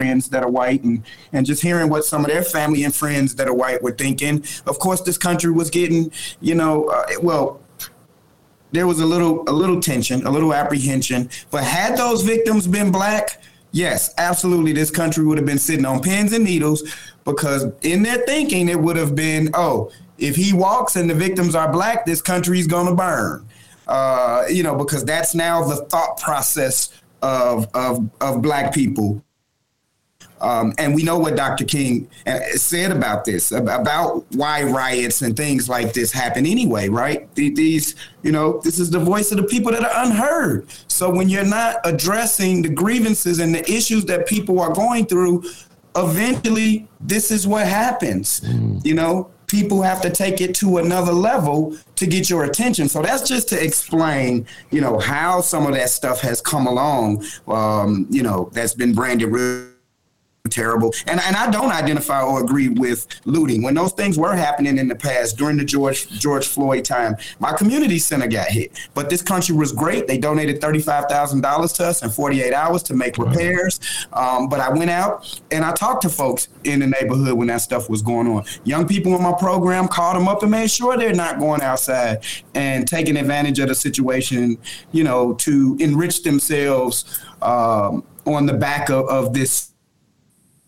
friends that are white and, and just hearing what some of their family and friends that are white were thinking. Of course, this country was getting, you know, uh, well, there was a little a little tension, a little apprehension. But had those victims been black, yes, absolutely, this country would have been sitting on pins and needles because in their thinking it would have been, oh, if he walks and the victims are black, this country is going to burn. Uh, you know, because that's now the thought process of of of black people um, and we know what Dr. King uh, said about this, about why riots and things like this happen anyway, right? These, you know, this is the voice of the people that are unheard. So when you're not addressing the grievances and the issues that people are going through, eventually this is what happens. Mm. You know, people have to take it to another level to get your attention. So that's just to explain, you know, how some of that stuff has come along. Um, you know, that's been branded real terrible. And and I don't identify or agree with looting. When those things were happening in the past during the George George Floyd time, my community center got hit. But this country was great. They donated thirty five thousand dollars to us in forty eight hours to make repairs. Um, but I went out and I talked to folks in the neighborhood when that stuff was going on. Young people in my program called them up and made sure they're not going outside and taking advantage of the situation, you know, to enrich themselves um, on the back of, of this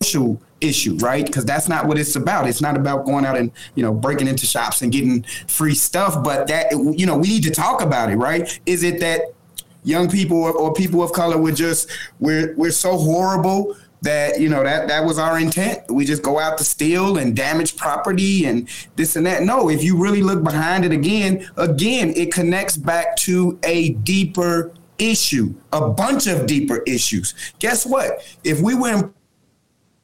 social issue, right? Because that's not what it's about. It's not about going out and you know breaking into shops and getting free stuff. But that you know we need to talk about it, right? Is it that young people or, or people of color were just we're we're so horrible that you know that that was our intent we just go out to steal and damage property and this and that no if you really look behind it again again it connects back to a deeper issue a bunch of deeper issues guess what if we were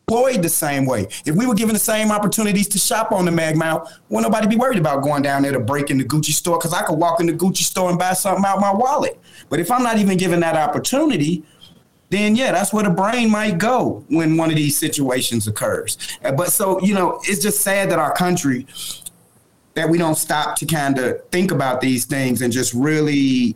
employed the same way. If we were given the same opportunities to shop on the Mag Mile, would nobody be worried about going down there to break in the Gucci store? Because I could walk in the Gucci store and buy something out my wallet. But if I'm not even given that opportunity, then yeah, that's where the brain might go when one of these situations occurs. Uh, but so, you know, it's just sad that our country that we don't stop to kind of think about these things and just really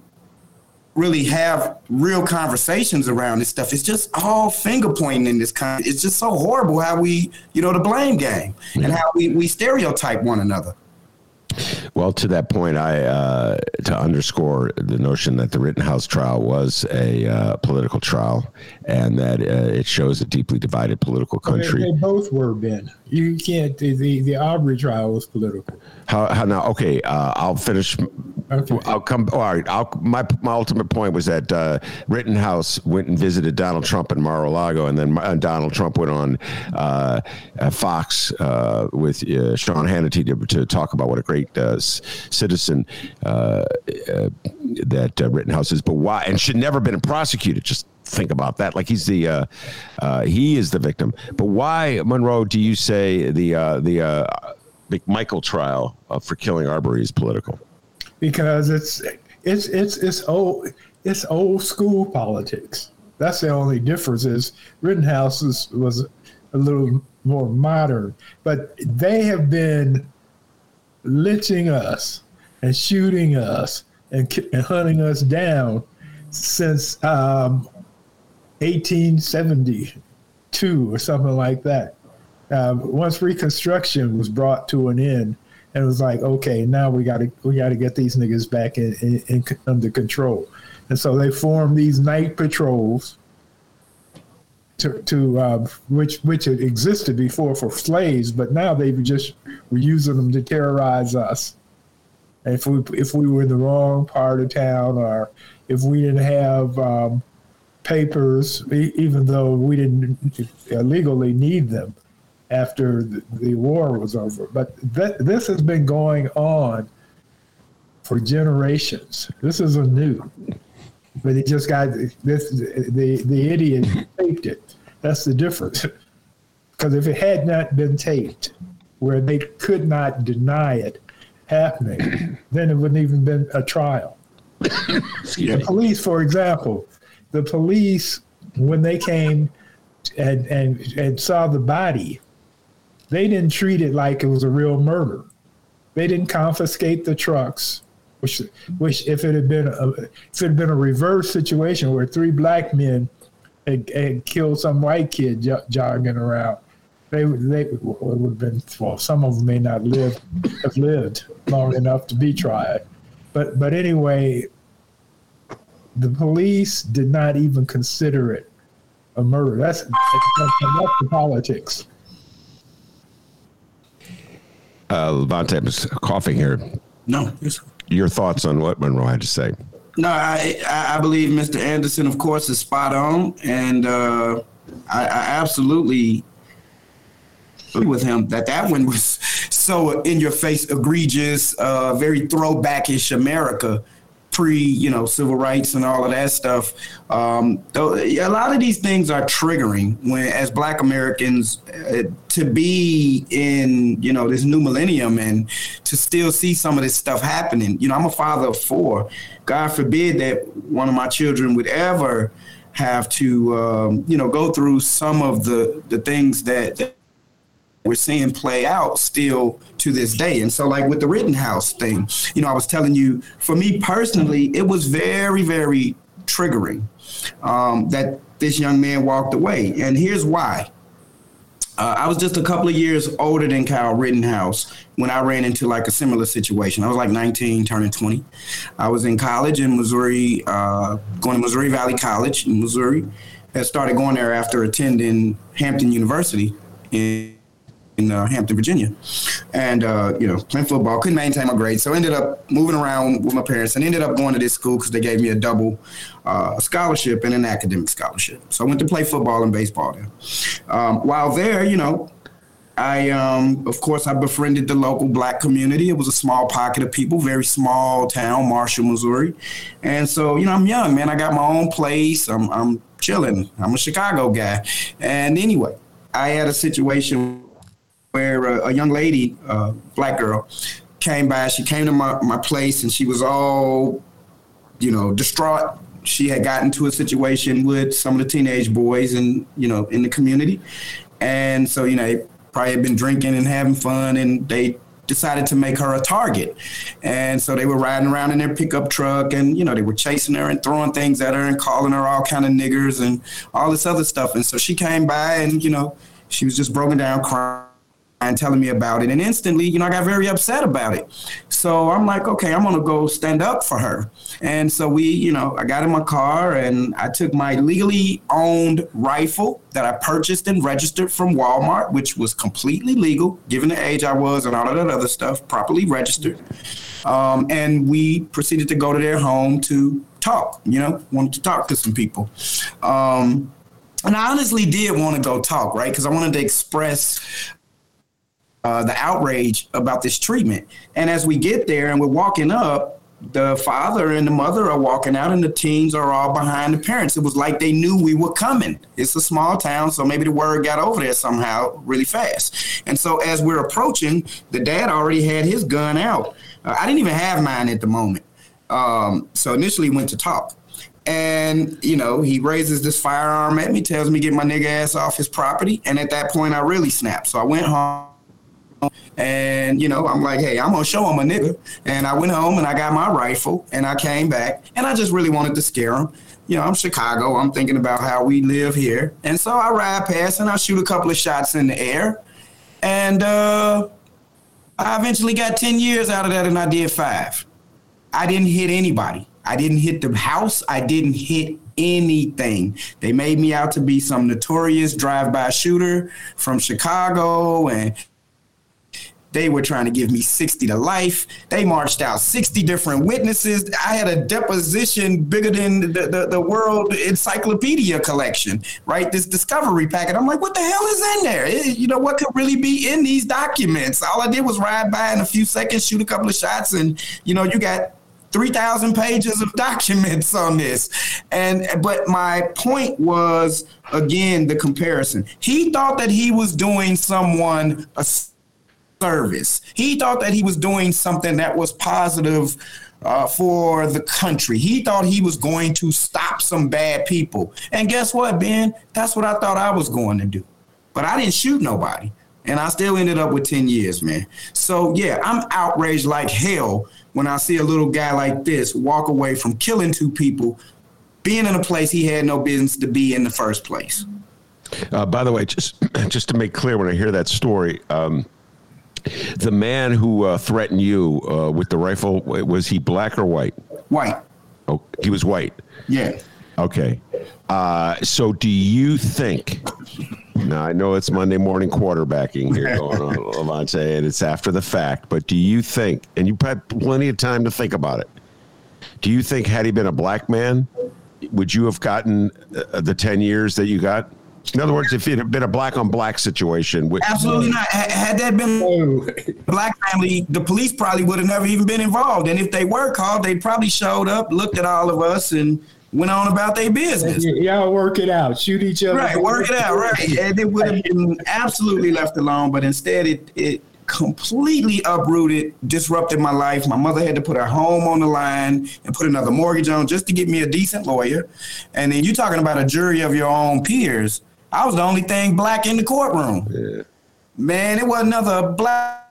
really have real conversations around this stuff. It's just all finger pointing in this kind. It's just so horrible how we, you know, the blame game and how we, we stereotype one another. Well, to that point, I uh, to underscore the notion that the Rittenhouse trial was a uh, political trial, and that uh, it shows a deeply divided political country. They, they both were, Ben. You can't. The, the the Arbery trial was political. How, how now? Okay, uh, I'll finish. I'll come. All right. I'll, my my ultimate point was that uh, Rittenhouse went and visited Donald Trump in Mar-a-Lago, and then uh, Donald Trump went on uh, Fox uh, with uh, Sean Hannity to, to talk about what a great citizen that Rittenhouse is, but why and should never been prosecuted. Just think about that. Like he's the uh, uh, he is the victim. But why, Monroe? Do you say the uh, the uh, McMichael trial for killing Arbery is political? Because it's it's it's it's old it's old school politics. That's the only difference. Is Rittenhouse was a little more modern, but they have been lynching us and shooting us and, and hunting us down since um, 1872 or something like that. Um, once Reconstruction was brought to an end, and it was like, okay, now we got to we got to get these niggas back in, in, in under control, and so they formed these night patrols. To, to uh, which which had existed before for slaves, but now they just were using them to terrorize us. And if we if we were in the wrong part of town, or if we didn't have um, papers, even though we didn't legally need them after the, the war was over. But th- this has been going on for generations. This isn't new. But it just got this. The the idiot taped it. That's the difference. Because if it had not been taped, where they could not deny it happening, then it wouldn't even been a trial. the police, for example, the police when they came and and and saw the body, they didn't treat it like it was a real murder. They didn't confiscate the trucks, which which if it had been a if it had been a reverse situation where three black men had, had killed some white kid jo- jogging around, they would they would have been well. Some of them may not live have lived long enough to be tried, but but anyway, the police did not even consider it a murder. That's that's, that's the politics. Uh, Lavonte was coughing here. No, Your thoughts on what Monroe had to say? No, I, I believe Mr. Anderson, of course, is spot on, and uh, I, I absolutely agree with him that that one was so in your face, egregious, uh, very throwbackish America, pre you know civil rights and all of that stuff. Um, a lot of these things are triggering when, as Black Americans, uh, to be in you know this new millennium and to still see some of this stuff happening. You know, I'm a father of four. God forbid that one of my children would ever have to um, you know go through some of the the things that, that we're seeing play out still to this day. And so, like with the Rittenhouse thing, you know, I was telling you, for me personally, it was very, very triggering um, that this young man walked away. And here's why. Uh, I was just a couple of years older than Kyle Rittenhouse when I ran into like a similar situation. I was like 19, turning 20. I was in college in Missouri, uh, going to Missouri Valley College in Missouri. I started going there after attending Hampton University in in uh, Hampton, Virginia, and uh, you know playing football. Couldn't maintain my grades, so ended up moving around with my parents, and ended up going to this school because they gave me a double uh, scholarship and an academic scholarship. So I went to play football and baseball there. Um, while there, you know. I, um, of course, I befriended the local black community. It was a small pocket of people, very small town, Marshall, Missouri. And so, you know, I'm young, man. I got my own place. I'm, I'm chilling. I'm a Chicago guy. And anyway, I had a situation where a, a young lady, uh, black girl, came by. She came to my, my place and she was all, you know, distraught. She had gotten to a situation with some of the teenage boys and, you know, in the community. And so, you know, they probably had been drinking and having fun and they decided to make her a target. And so they were riding around in their pickup truck and, you know, they were chasing her and throwing things at her and calling her all kind of niggers and all this other stuff. And so she came by and, you know, she was just broken down crying and telling me about it. And instantly, you know, I got very upset about it. So I'm like, okay, I'm going to go stand up for her. And so we, you know, I got in my car and I took my legally owned rifle that I purchased and registered from Walmart, which was completely legal, given the age I was and all of that other stuff, properly registered. Um, and we proceeded to go to their home to talk, you know, wanted to talk to some people. Um, and I honestly did want to go talk, right? Because I wanted to express uh, the outrage about this treatment. And as we get there and we're walking up, the father and the mother are walking out, and the teens are all behind the parents. It was like they knew we were coming. It's a small town, so maybe the word got over there somehow really fast. And so as we're approaching, the dad already had his gun out. Uh, I didn't even have mine at the moment. Um, so initially went to talk. And, you know, he raises this firearm at me, tells me get my nigga ass off his property. And at that point, I really snapped. So I went home and, you know, I'm like, hey, I'm to show him a nigga. And I went home and I got my rifle and I came back and I just really wanted to scare him. You know, I'm Chicago. I'm thinking about how we live here. And so I ride past and I shoot a couple of shots in the air. And uh, I eventually got 10 years out of that and I did five. I didn't hit anybody. I didn't hit the house. I didn't hit anything. They made me out to be some notorious drive-by shooter from Chicago and they were trying to give me 60 to life. They marched out 60 different witnesses. I had a deposition bigger than the, the, the, world encyclopedia collection, right? This discovery packet. I'm like, what the hell is in there? It, you know, what could really be in these documents? All I did was ride by in a few seconds, shoot a couple of shots, and, you know, you got 3,000 pages of documents on this. And, but my point was, again, the comparison. He thought that he was doing someone a service. He thought that he was doing something that was positive uh, for the country. He thought he was going to stop some bad people. And guess what, Ben? That's what I thought I was going to do. But I didn't shoot nobody. And I still ended up with 10 years, man. So, yeah, I'm outraged like hell when I see a little guy like this walk away from killing two people, being in a place he had no business to be in the first place. Uh, by the way, just just to make clear, when I hear that story, um, the man who uh, threatened you uh, with the rifle was he black or white? White. Oh, he was white. Yeah. Okay. Uh, so, do you think? Now I know it's Monday morning quarterbacking here going on, Lavonte, and it's after the fact. But do you think? And you've had plenty of time to think about it. Do you think had he been a black man, would you have gotten uh, the ten years that you got? In other words, if it had been a black on black situation, which, absolutely not. Had that been a black family, the police probably would have never even been involved. And if they were called, they probably showed up, looked at all of us, and went on about their business. Y'all work it out, shoot each other. Right, work it out, right. And it would have been absolutely left alone, but instead it it completely uprooted, disrupted my life. My mother had to put her home on the line and put another mortgage on just to get me a decent lawyer. And then you're talking about a jury of your own peers I was the only thing black in the courtroom. Yeah. Man, it was another black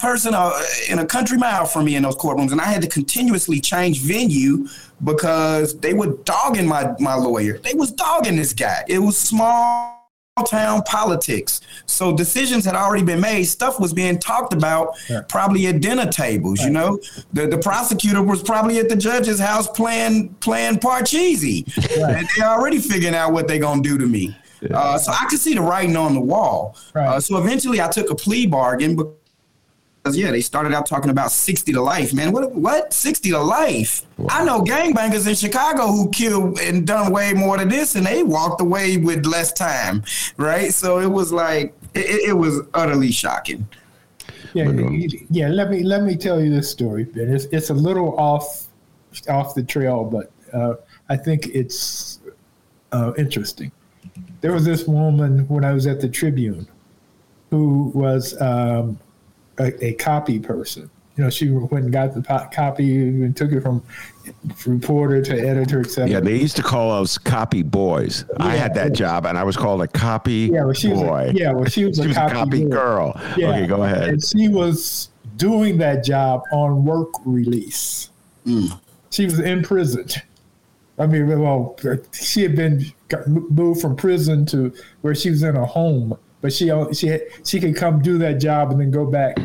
person uh, in a country mile from me in those courtrooms, and I had to continuously change venue because they were dogging my my lawyer. They was dogging this guy. It was small town politics. So decisions had already been made. Stuff was being talked about yeah. probably at dinner tables. Right. You know, the the prosecutor was probably at the judge's house playing playing Parcheesi, right. and they're already figuring out what they're gonna do to me. Yeah. Uh, so I could see the writing on the wall. Right. Uh, so eventually I took a plea bargain because, yeah, they started out talking about 60 to life, man. What? What? 60 to life? Wow. I know gangbangers in Chicago who killed and done way more than this, and they walked away with less time, right? So it was like, it, it was utterly shocking. Yeah, yeah. Let me let me tell you this story, Ben. It's it's a little off off the trail, but uh, I think it's uh, interesting there was this woman when I was at the Tribune who was um, a, a, copy person. You know, she went and got the copy and took it from reporter to editor, etc. Yeah, they used to call us copy boys. Yeah, I had that yeah. job, and I was called a copy yeah, well, she boy. Was a, yeah, well, she was, she a, was copy a copy girl. Yeah. Okay, go ahead. And she was doing that job on work release. Mm. She was imprisoned. I mean, well, she had been moved from prison to where she was in a home, but she she she could come do that job and then go back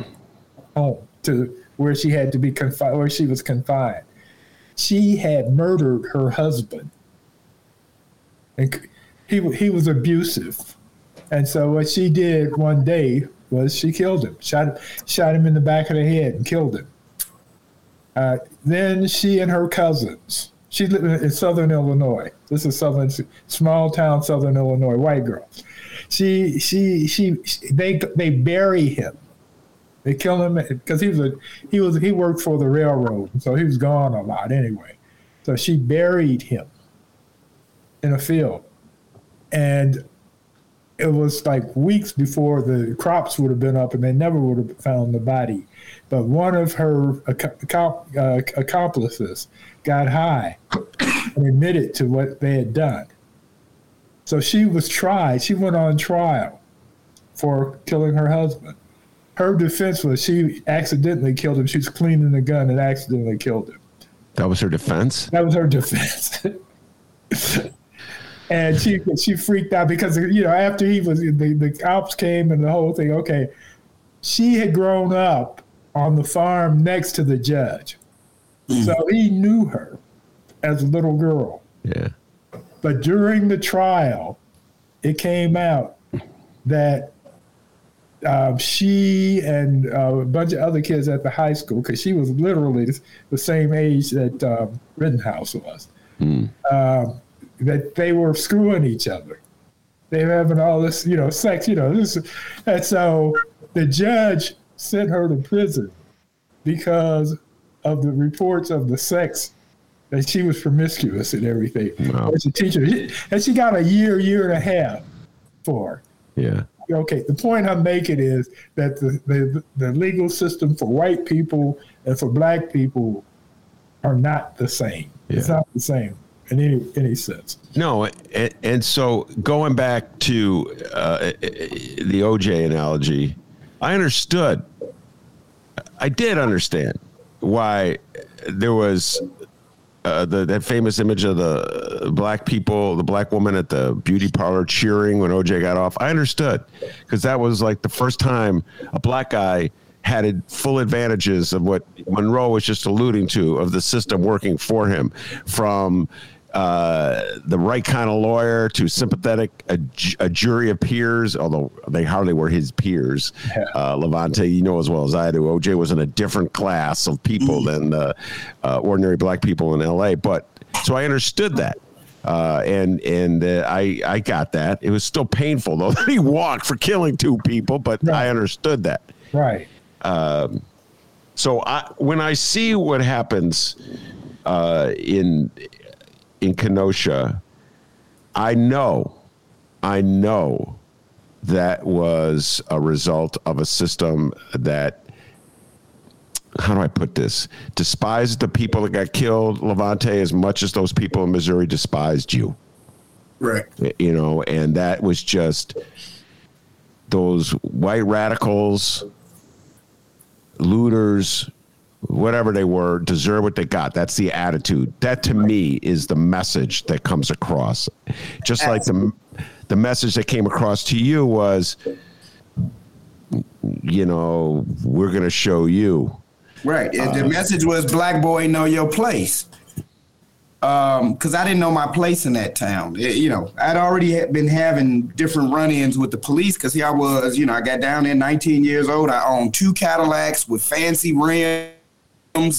home to where she had to be confined, where she was confined. She had murdered her husband, and he he was abusive, and so what she did one day was she killed him, shot shot him in the back of the head and killed him. Uh, then she and her cousins. She lived uh, in Southern Illinois. This is Southern, small town, Southern Illinois, white girl. She, she, she, they, they bury him. They kill him because he was a, he was, he worked for the railroad, so he was gone a lot anyway. So she buried him in a field, and it was like weeks before the crops would have been up, and they never would have found the body. But one of her uh, accomplices got high and admitted to what they had done. So she was tried. She went on trial for killing her husband. Her defense was she accidentally killed him. She was cleaning the gun and accidentally killed him. That was her defense. That was her defense. and she she freaked out because you know after he was the, the cops came and the whole thing. Okay, she had grown up on the farm next to the judge. Mm. So he knew her as a little girl. Yeah. But during the trial, it came out that uh, she and uh, a bunch of other kids at the high school, because she was literally the same age that um, Rittenhouse was, mm. uh, that they were screwing each other. They were having all this, you know, sex, you know, this, and so the judge sent her to prison because of the reports of the sex that she was promiscuous and everything. Wow. As a teacher, and she got a year, year and a half for. Yeah. Okay. The point I'm making is that the, the the legal system for white people and for black people are not the same. Yeah. It's not the same in any any sense. No, and, and so going back to uh, the OJ analogy, I understood I did understand why there was uh, the, that famous image of the black people, the black woman at the beauty parlor cheering when OJ got off. I understood because that was like the first time a black guy had full advantages of what Monroe was just alluding to of the system working for him from uh, the right kind of lawyer to sympathetic, a, a, jury of peers, although they hardly were his peers. Uh, Lavonte, you know as well as I do, OJ was in a different class of people than uh, uh ordinary black people in LA. But so I understood that. Uh, and and uh, I I got that. It was still painful though that he walked for killing two people, but right. I understood that. Right. Um, so I, when I see what happens in in Kenosha, I know, I know that was a result of a system that how do I put this? Despised the people that got killed, Lavonte, as much as those people in Missouri despised you. Right. You know, and that was just those white radicals, looters, whatever they were, deserve what they got. That's the attitude. That to me is the message that comes across. Just like the the message that came across to you was, you know, we're going to show you. Right. Uh, the message was, "Black boy, know your place." because um, I didn't know my place in that town. It, you know, I'd already been having different run-ins with the police because here I was. You know, I got down there 19 years old. I owned two Cadillacs with fancy rims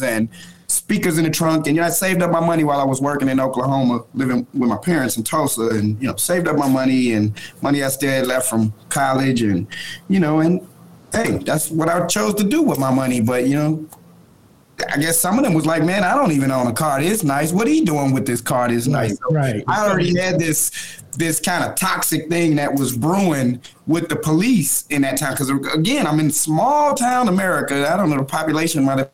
and speakers in the trunk. And you know, I saved up my money while I was working in Oklahoma, living with my parents in Tulsa, and you know, saved up my money and money I still had left from college, and you know, and hey, that's what I chose to do with my money. But you know, I guess some of them was like, man, I don't even own a car. It's nice. What are you doing with this car? It's nice. Right. I already had this this kind of toxic thing that was brewing with the police in that time. Because again, I'm in small town America. I don't know the population might have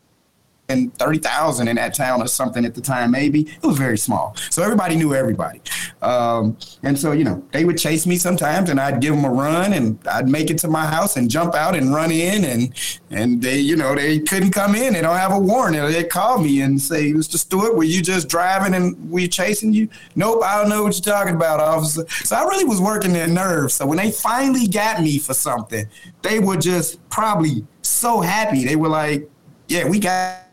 30,000 in that town or something at the time, maybe. It was very small. So everybody knew everybody. Um, and so, you know, they would chase me sometimes and I'd give them a run and I'd make it to my house and jump out and run in. And, and they, you know, they couldn't come in. They don't have a warrant. They'd call me and say, Mr. Stewart, were you just driving and we chasing you? Nope, I don't know what you're talking about, officer. So I really was working their nerves. So when they finally got me for something, they were just probably so happy. They were like, yeah, we got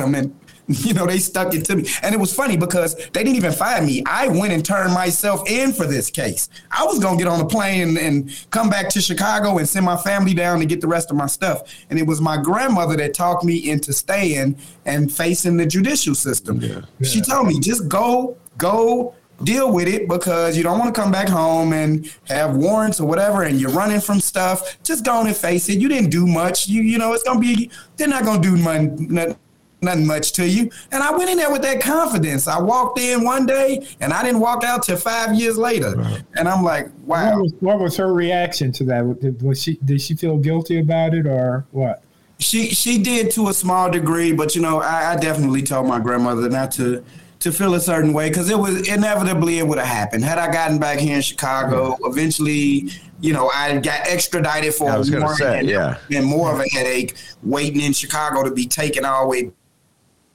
them and you know they stuck it to me. And it was funny because they didn't even find me. I went and turned myself in for this case. I was going to get on a plane and, and, come back to chicago and send my family down to get the rest of my stuff. And it was my grandmother that talked me into staying and facing the judicial system. Yeah. Yeah. she told me just go go deal with it because you don't want to come back home and have warrants or whatever and you're running from stuff. Just go on and face it. You didn't do much. You you know it's going to be they're not going to do much nothing much to you. And I went in there with that confidence. I walked in one day and I didn't walk out till five years later. Right. And I'm like, wow. What was, what was, her reaction to that? Was she did she feel guilty about it or what? She she did to a small degree, but you know, I, I definitely told my grandmother not to to feel a certain way because it was inevitably it would have happened. Had I gotten back here in Chicago, eventually, you know, I got extradited for I was more say, and, yeah. and more of a headache waiting in Chicago to be taken all the way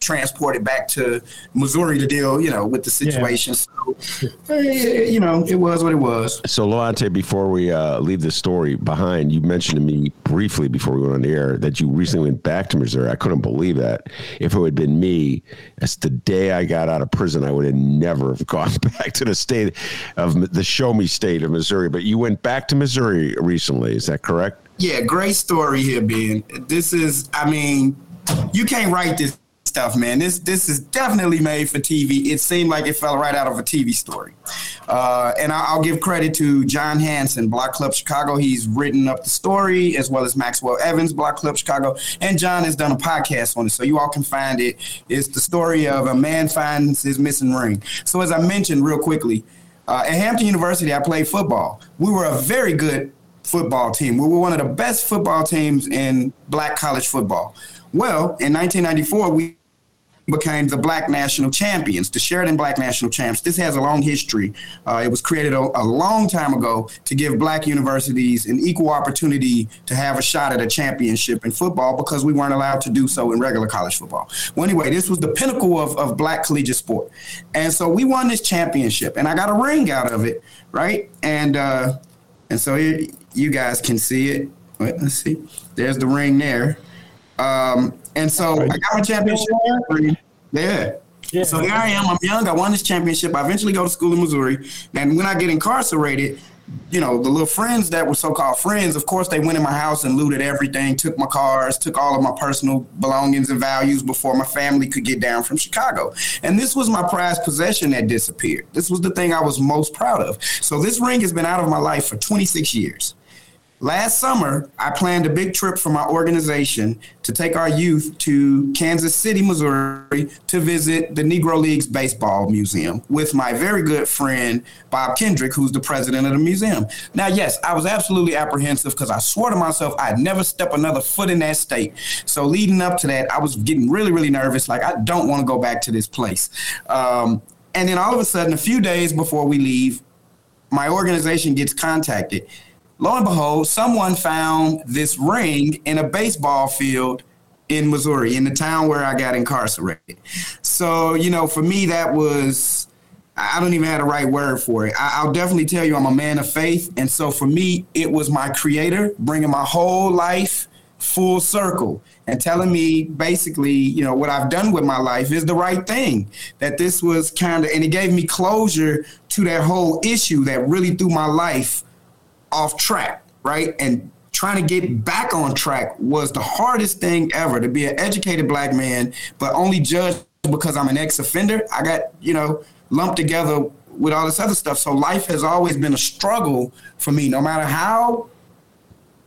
transported back to Missouri to deal, you know, with the situation. Yeah. So, eh, you know, it was what it was. So, Lavonte, before we uh, leave the story behind, you mentioned to me briefly before we went on the air that you recently went back to Missouri. I couldn't believe that. If it had been me, that's the day I got out of prison, I would have never have gone back to the state of the show me state of Missouri. But you went back to Missouri recently. Is that correct? Yeah, great story here, Ben. This is, I mean, you can't write this stuff, man. This this is definitely made for TV. It seemed like it fell right out of a TV story. Uh, and I, will give credit to John Hanson, Block Club Chicago. He's written up the story as well as Maxwell Evans, Block Club Chicago. And John has done a podcast on it, so you all can find it. It's the story of a man finds his missing ring. So as I mentioned real quickly, uh, at Hampton University, I played football. We were a very good football team. We were one of the best football teams in black college football. Well, in 1994, we became the Black National Champions, the Sheridan Black National Champs. This has a long history. Uh, it was created a, a, long time ago to give black universities an equal opportunity to have a shot at a championship in football because we weren't allowed to do so in regular college football. Well, anyway, this was the pinnacle of, of black collegiate sport. And so we won this championship, and I got a ring out of it, right? And uh, and so here, you guys can see it. Wait, let's see. There's the ring there. Um, and so I got my championship. Yeah. yeah. So here I am. I'm young. I won this championship. I eventually go to school in Missouri. And when I get incarcerated, you know, the little friends that were so-called friends, of course, they went in my house and looted everything, took my cars, took all of my personal belongings and values before my family could get down from Chicago. And this was my prized possession that disappeared. This was the thing I was most proud of. So this ring has been out of my life for 26 years. Last summer, I planned a big trip for my organization to take our youth to Kansas City, Missouri to visit the Negro Leagues Baseball Museum with my very good friend, Bob Kendrick, who's the president of the museum. Now, yes, I was absolutely apprehensive because I swore to myself I'd never step another foot in that state. So, leading up to that, I was getting really, really nervous. Like, I don't want to go back to this place. Um, and then all of a sudden, a few days before we leave, my organization gets contacted lo and behold, someone found this ring in a baseball field in Missouri, in the town where I got incarcerated. So, you know, for me, that was, I don't even have the right word for it. I, will definitely tell you I'm a man of faith. And so for me, it was my creator bringing my whole life full circle and telling me basically, you know, what I've done with my life is the right thing. That this was kind of, and it gave me closure to that whole issue that really threw my life off track, right? And trying to get back on track was the hardest thing ever to be an educated black man, but only judged because I'm an ex offender. I got, you know, lumped together with all this other stuff. So life has always been a struggle for me, no matter how,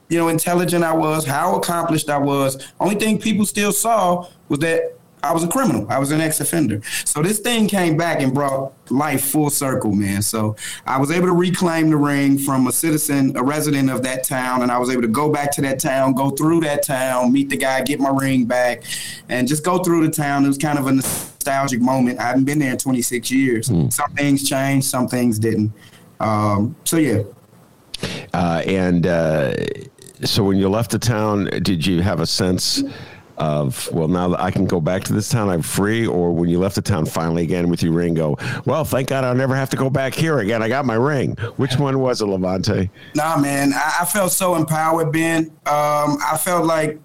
you know, intelligent I was, how accomplished I was. Only thing people still saw was that I was a criminal. I was an ex-offender. So this thing came back and brought life full circle, man. So I was able to reclaim the ring from a citizen, a resident of that town, and I was able to go back to that town, go through that town, meet the guy, get my ring back, and just go through the town. It was kind of a nostalgic moment. I haven't been there in 26 years. Some things changed, some things didn't. Um, so yeah, Uh, and uh, so when you left the town, did you have a sense of, well, now that I can go back to this town, I'm free? Or when you left the town finally again with your ring, go, well, thank God I'll never have to go back here again. I got my ring. Which one was it, Lavonte? Nah, man, I, felt so empowered, Ben. Um, I felt like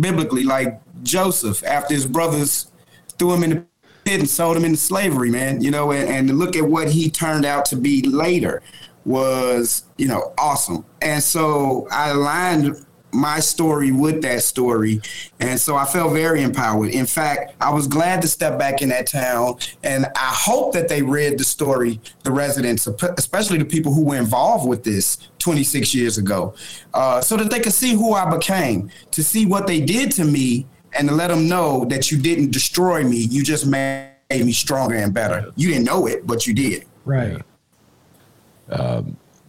biblically, like Joseph after his brothers threw him in the pit and sold him into slavery, man. You know, and, and look at what he turned out to be later was, you know, awesome. And so I aligned my story with that story. And so I felt very empowered. In fact, I was glad to step back in that town. And I hope that they read the story, the residents, especially the people who were involved with this 26 years ago, uh, so that they could see who I became, to see what they did to me, and to let them know that you didn't destroy me. You just made me stronger and better. You didn't know it, but you did. Right.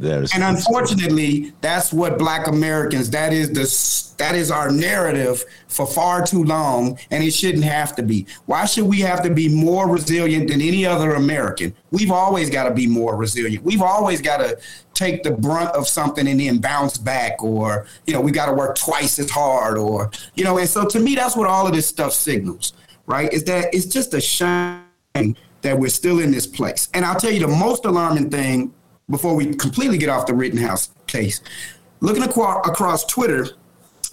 There's, And unfortunately, that's what Black Americans. That is the that is our narrative for far too long, and it shouldn't have to be. Why should we have to be more resilient than any other American? We've always got to be more resilient. We've always got to take the brunt of something and then bounce back, or you know, we got to work twice as hard, or you know. And so, to me, that's what all of this stuff signals, right? Is that it's just a shame that we're still in this place. And I'll tell you the most alarming thing before we completely get off the Rittenhouse case, looking aqua- across Twitter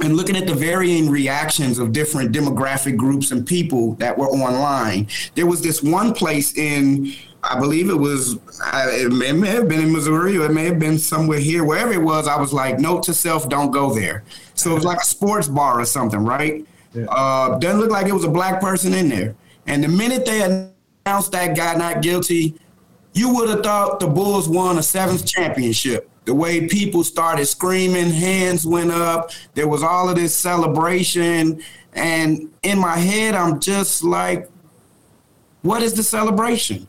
and looking at the varying reactions of different demographic groups and people that were online, there was this one place in, I believe it was, I- it may, it may have been in Missouri or it may have been somewhere here, wherever it was. I was like, note to self, don't go there. So it was like a sports bar or something, right? Uh, doesn't look like it was a black person in there. And the minute they announced that guy not guilty, you would have thought the Bulls won a seventh championship. The way people started screaming, hands went up, there was all of this celebration. And in my head, I'm just like, what is the celebration?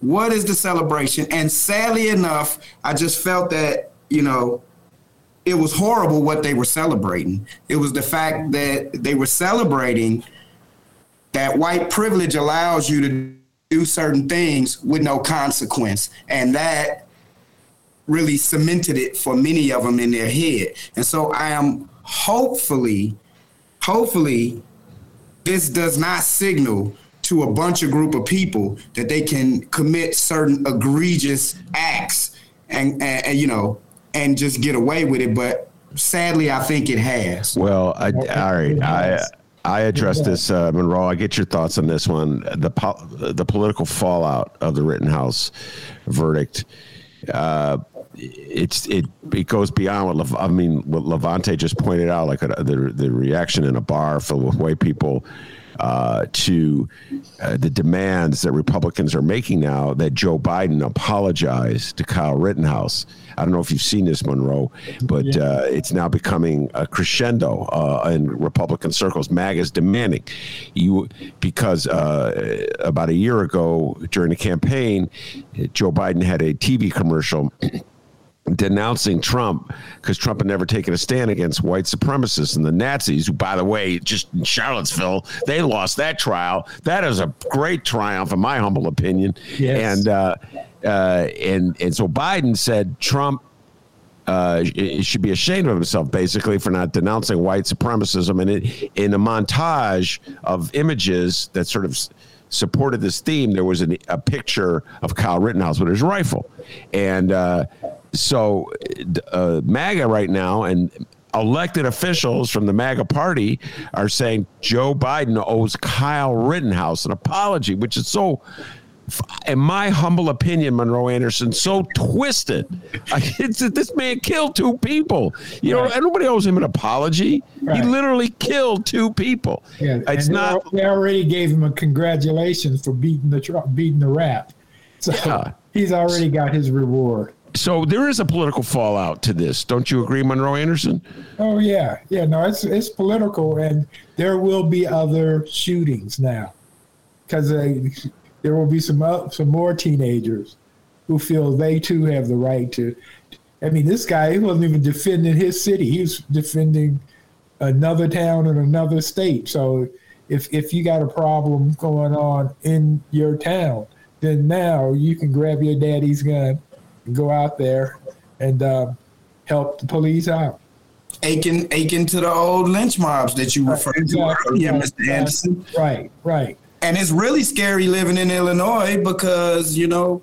What is the celebration? And sadly enough, I just felt that, you know, it was horrible what they were celebrating. It was the fact that they were celebrating that white privilege allows you to do certain things with no consequence. And that really cemented it for many of them in their head. And so I am hopefully, hopefully, this does not signal to a bunch of group of people that they can commit certain egregious acts and, and, and you know and just get away with it. But sadly, I think it has. Well, I, all right. I I addressed this, uh, Monroe. I get your thoughts on this one. The po- the political fallout of the Rittenhouse verdict. Uh, it's it it goes beyond what Lev- I mean. What Lavonte just pointed out, like uh, the the reaction in a bar filled with white people. Uh, to uh, the demands that Republicans are making now that Joe Biden apologize to Kyle Rittenhouse. I don't know if you've seen this, Monroe, but uh, it's now becoming a crescendo uh, in Republican circles. MAGA's demanding you because uh, about a year ago during the campaign, Joe Biden had a TV commercial denouncing Trump because Trump had never taken a stand against white supremacists and the Nazis, who, by the way, just in Charlottesville, they lost that trial. That is a great triumph, in my humble opinion. Yes. And uh, uh, and and so Biden said Trump uh, should be ashamed of himself, basically, for not denouncing white supremacism. And it, in a montage of images that sort of supported this theme, there was an, a picture of Kyle Rittenhouse with his rifle. And uh, so uh, MAGA right now and elected officials from the MAGA party are saying Joe Biden owes Kyle Rittenhouse an apology, which is so in my humble opinion, Monroe Anderson, so twisted. It's, this man killed two people. You know, Right. nobody owes him an apology. He literally killed two people. Yeah, it's not. They already gave him a congratulations for beating the beating the rap. So Yeah. he's already got his reward. So there is a political fallout to this. Don't you agree, Monroe Anderson? Oh yeah, yeah. No, it's it's political, and there will be other shootings now, because uh, there will be some uh, some more teenagers who feel they too have the right to. I mean, this guy he wasn't even defending his city; he was defending another town in another state. So if if you got a problem going on in your town, then now you can grab your daddy's gun go out there and uh, help the police out. Akin, akin to the old lynch mobs that you referred to Exactly. earlier, Right, Mr. Anderson. Right, right. And it's really scary living in Illinois because, you know,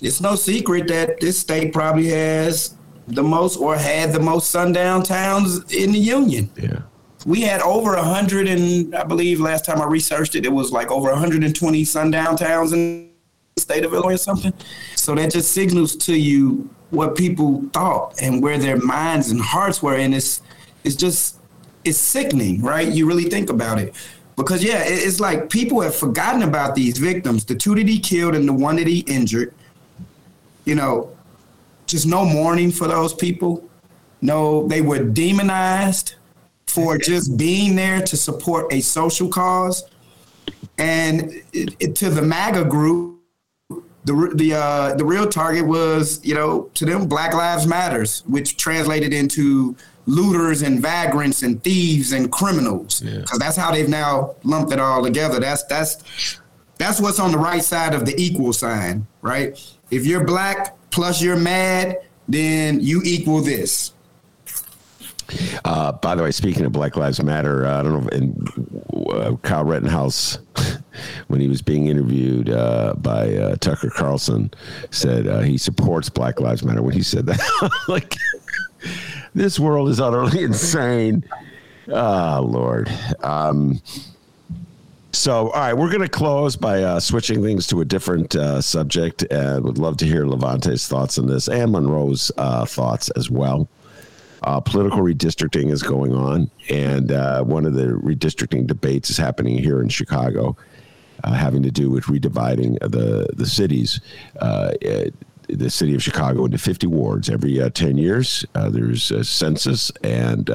it's no secret that this state probably has the most or had the most sundown towns in the union. Yeah. We had over 100 and I believe last time I researched it, it was like over 120 sundown towns in the state of Illinois or something. So that just signals to you what people thought and where their minds and hearts were. And it's, it's just, it's sickening, right? You really think about it. Because, yeah, it's like people have forgotten about these victims the two that he killed and the one that he injured. You know, just no mourning for those people. No, they were demonized for just being there to support a social cause. And to the MAGA group, the the uh, the real target was, you know, to them, Black Lives Matters, which translated into looters and vagrants and thieves and criminals, because that's how they've now lumped it all together. That's that's that's what's on the right side of the equal sign, right? If you're black plus you're mad, then you equal this. Uh, by the way, speaking of Black Lives Matter, uh, I don't know, in uh, Kyle Rittenhouse, when he was being interviewed uh, by uh, Tucker Carlson, said uh, he supports Black Lives Matter. When he said that, like, this world is utterly insane. Ah, Lord. Um, so, all right, we're going to close by uh, switching things to a different uh, subject, and would love to hear Lavonte's thoughts on this and Monroe's uh, thoughts as well. Uh, political redistricting is going on, and uh, one of the redistricting debates is happening here in Chicago, uh, having to do with redividing the the cities. Uh, the city of Chicago into 50 wards every uh, 10 years. Uh, there's a census, and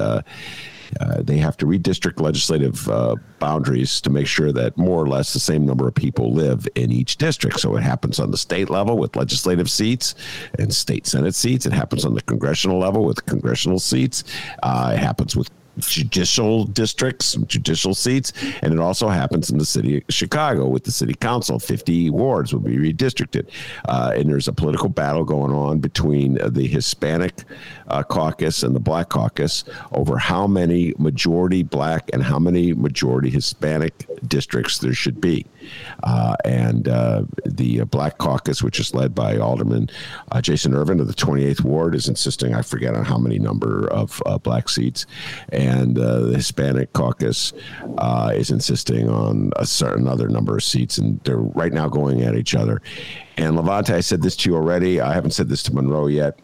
uh, they have to redistrict legislative uh, boundaries to make sure that more or less the same number of people live in each district. So it happens on the state level with legislative seats and state senate seats. It happens on the congressional level with congressional seats. Uh, it happens with judicial districts, judicial seats, and it also happens in the city of Chicago with the city council. 50 wards will be redistricted. Uh, and there's a political battle going on between the Hispanic uh, caucus and the black caucus over how many majority black and how many majority Hispanic districts there should be. Uh, and uh, the Black Caucus, which is led by Alderman uh, Jason Ervin of the 28th Ward, is insisting, I forget on how many number of uh, black seats. Uh, the Hispanic Caucus uh, is insisting on a certain other number of seats. And they're right now going at each other. And Lavonte, I said this to you already. I haven't said this to Monroe yet.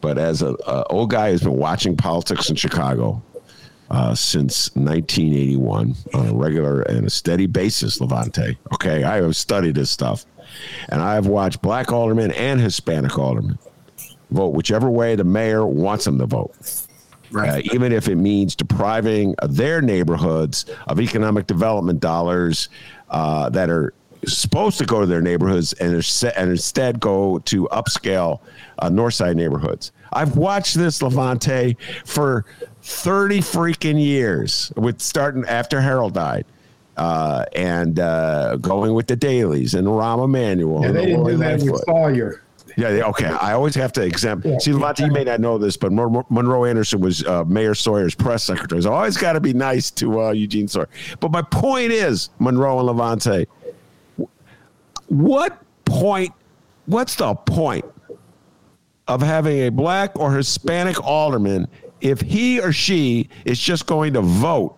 But as an old guy who's been watching politics in Chicago, uh, since 1981 on a regular and a steady basis, Lavonte. Okay, I have studied this stuff, and I have watched black aldermen and Hispanic aldermen vote whichever way the mayor wants them to vote. Uh, even if it means depriving their neighborhoods of economic development dollars uh, that are supposed to go to their neighborhoods and, and instead go to upscale uh, north side neighborhoods. I've watched this Lavonte for 30 freaking years with starting after Harold died. Uh, and uh, going with the Daleys and Rahm Emanuel. Yeah, and they didn't do that with Sawyer. Yeah, yeah, okay. I always have to exempt. See, Lavonte, you may not know this, but Monroe Anderson was uh, Mayor Sawyer's press secretary. So I always got to be nice to uh, Eugene Sawyer. But my point is, Monroe and Lavonte, what point, what's the point of having a black or Hispanic alderman if he or she is just going to vote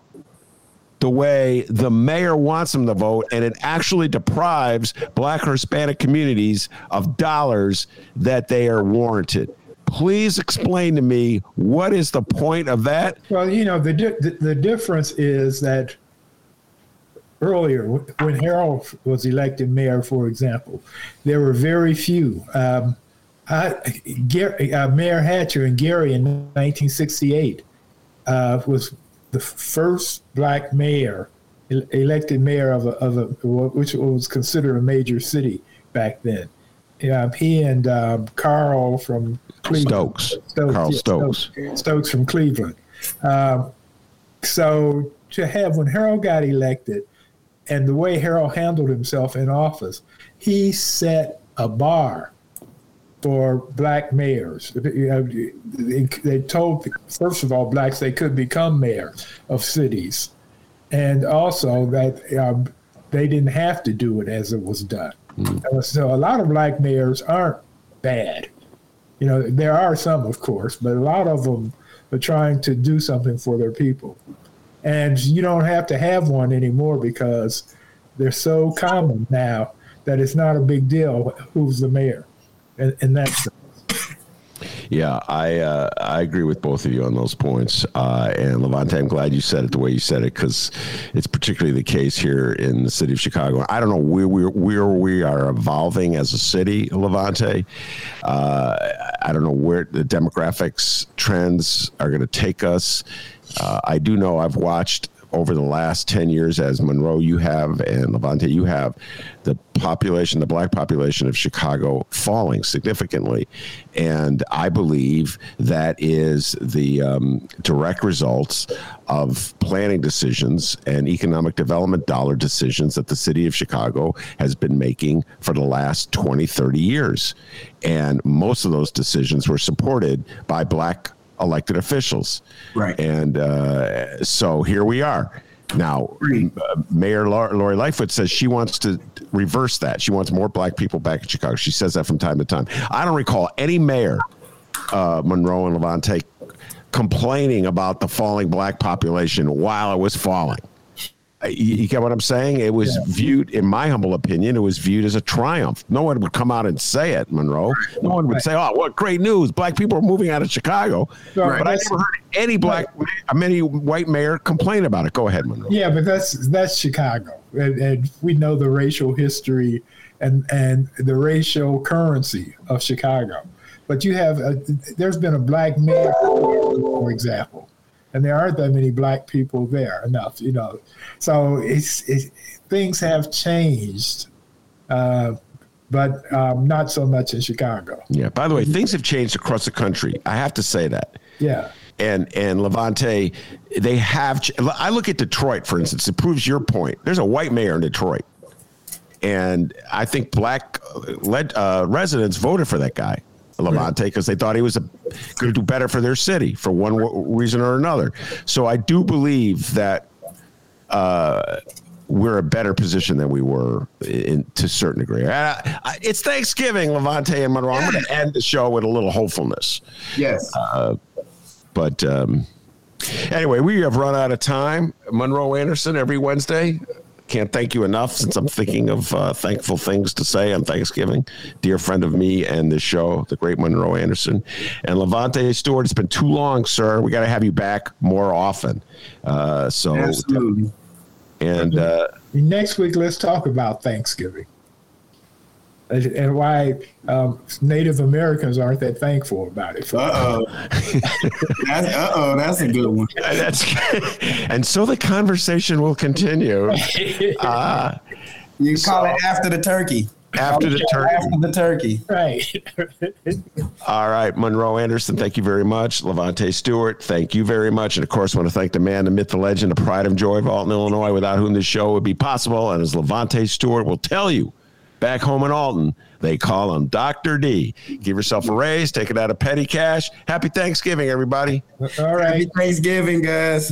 the way the mayor wants them to vote, and it actually deprives black or Hispanic communities of dollars that they are warranted. Please explain to me what is the point of that? Well, you know, the, di- the difference is that earlier, when Harold was elected mayor, for example, there were very few. Um, uh, Gary, uh, Mayor Hatcher and Gary in 1968 uh, was the first black mayor, elected mayor of a, of a, which was considered a major city back then. Um, he and um, Carl from Cleveland. Stokes. Stokes Carl yeah, Stokes. Stokes. Stokes from Cleveland. Um, so to have when Harold got elected, and the way Harold handled himself in office, he set a bar for black mayors. They told, first of all, blacks they could become mayor of cities, and also that um, they didn't have to do it as it was done. Mm. So a lot of black mayors aren't bad. You know, there are some, of course, but a lot of them are trying to do something for their people. And you don't have to have one anymore because they're so common now that it's not a big deal who's the mayor. And, that's yeah, I uh, I agree with both of you on those points. Uh, and Lavonte, I'm glad you said it the way you said it because it's particularly the case here in the city of Chicago. I don't know where we where we are evolving as a city, Lavonte. Uh, I don't know where the demographics trends are going to take us. Uh, I do know I've watched over the last 10 years, as Monroe, you have, and Lavonte, you have, the population, the black population of Chicago falling significantly. And I believe that is the um, direct results of planning decisions and economic development dollar decisions that the city of Chicago has been making for the last 20, 30 years. And most of those decisions were supported by black elected officials. Right. And uh, so here we are. Now, uh, Mayor Lori Lightfoot says she wants to reverse that. She wants more black people back in Chicago. She says that from time to time. I don't recall any mayor, uh, Monroe and Lavonte, complaining about the falling black population while it was falling. You, get what I'm saying? It was yeah. viewed, in my humble opinion, it was viewed as a triumph. No one would come out and say it, Monroe. No one would say, "Oh, what great news! Black people are moving out of Chicago." Right. But I never heard any black, many white mayor complain about it. Go ahead, Monroe. Yeah, but that's that's Chicago, and, and we know the racial history and and the racial currency of Chicago. But you have, a, there's been a black mayor, for example and there aren't that many black people there enough, you know. So it's, it's things have changed, uh, but um, not so much in Chicago. Yeah. By the way, things have changed across the country. I have to say that. Yeah. And and Lavonte, they have. Ch- I look at Detroit, for instance. It proves your point. There's a white mayor in Detroit, and I think black uh, led, uh, residents voted for that guy. Lavonte because they thought he was going to do better for their city for one reason or another. So I do believe that uh, we're a better position than we were in, to a certain degree. Uh, it's Thanksgiving, Lavonte and Monroe. I'm going to end the show with a little hopefulness. Yes. Uh, but um, anyway, we have run out of time. Monroe Anderson every Wednesday can't thank you enough since I'm thinking of uh, thankful things to say on Thanksgiving. Dear friend of me and the show, the great Monroe Anderson. And Lavonte Stewart, it's been too long, sir. We got to have you back more often. Uh, so, Absolutely. And uh, next week, let's talk about Thanksgiving and why um, Native Americans aren't that thankful about it. Uh oh. uh oh, that's a good one. That's and so the conversation will continue. Uh, you call so, it after the turkey. After the turkey. After the turkey. Right. All right, Monroe Anderson, thank you very much. Lavonte Stewart, thank you very much. And of course, I want to thank the man, the myth, the legend, the pride of joy of Alton, Illinois, without whom this show would be possible. And as Lavonte Stewart will tell you, back home in Alton, they call him Dr. D. Give yourself a raise, take it out of petty cash. Happy Thanksgiving, everybody. All right. Happy Thanksgiving, guys.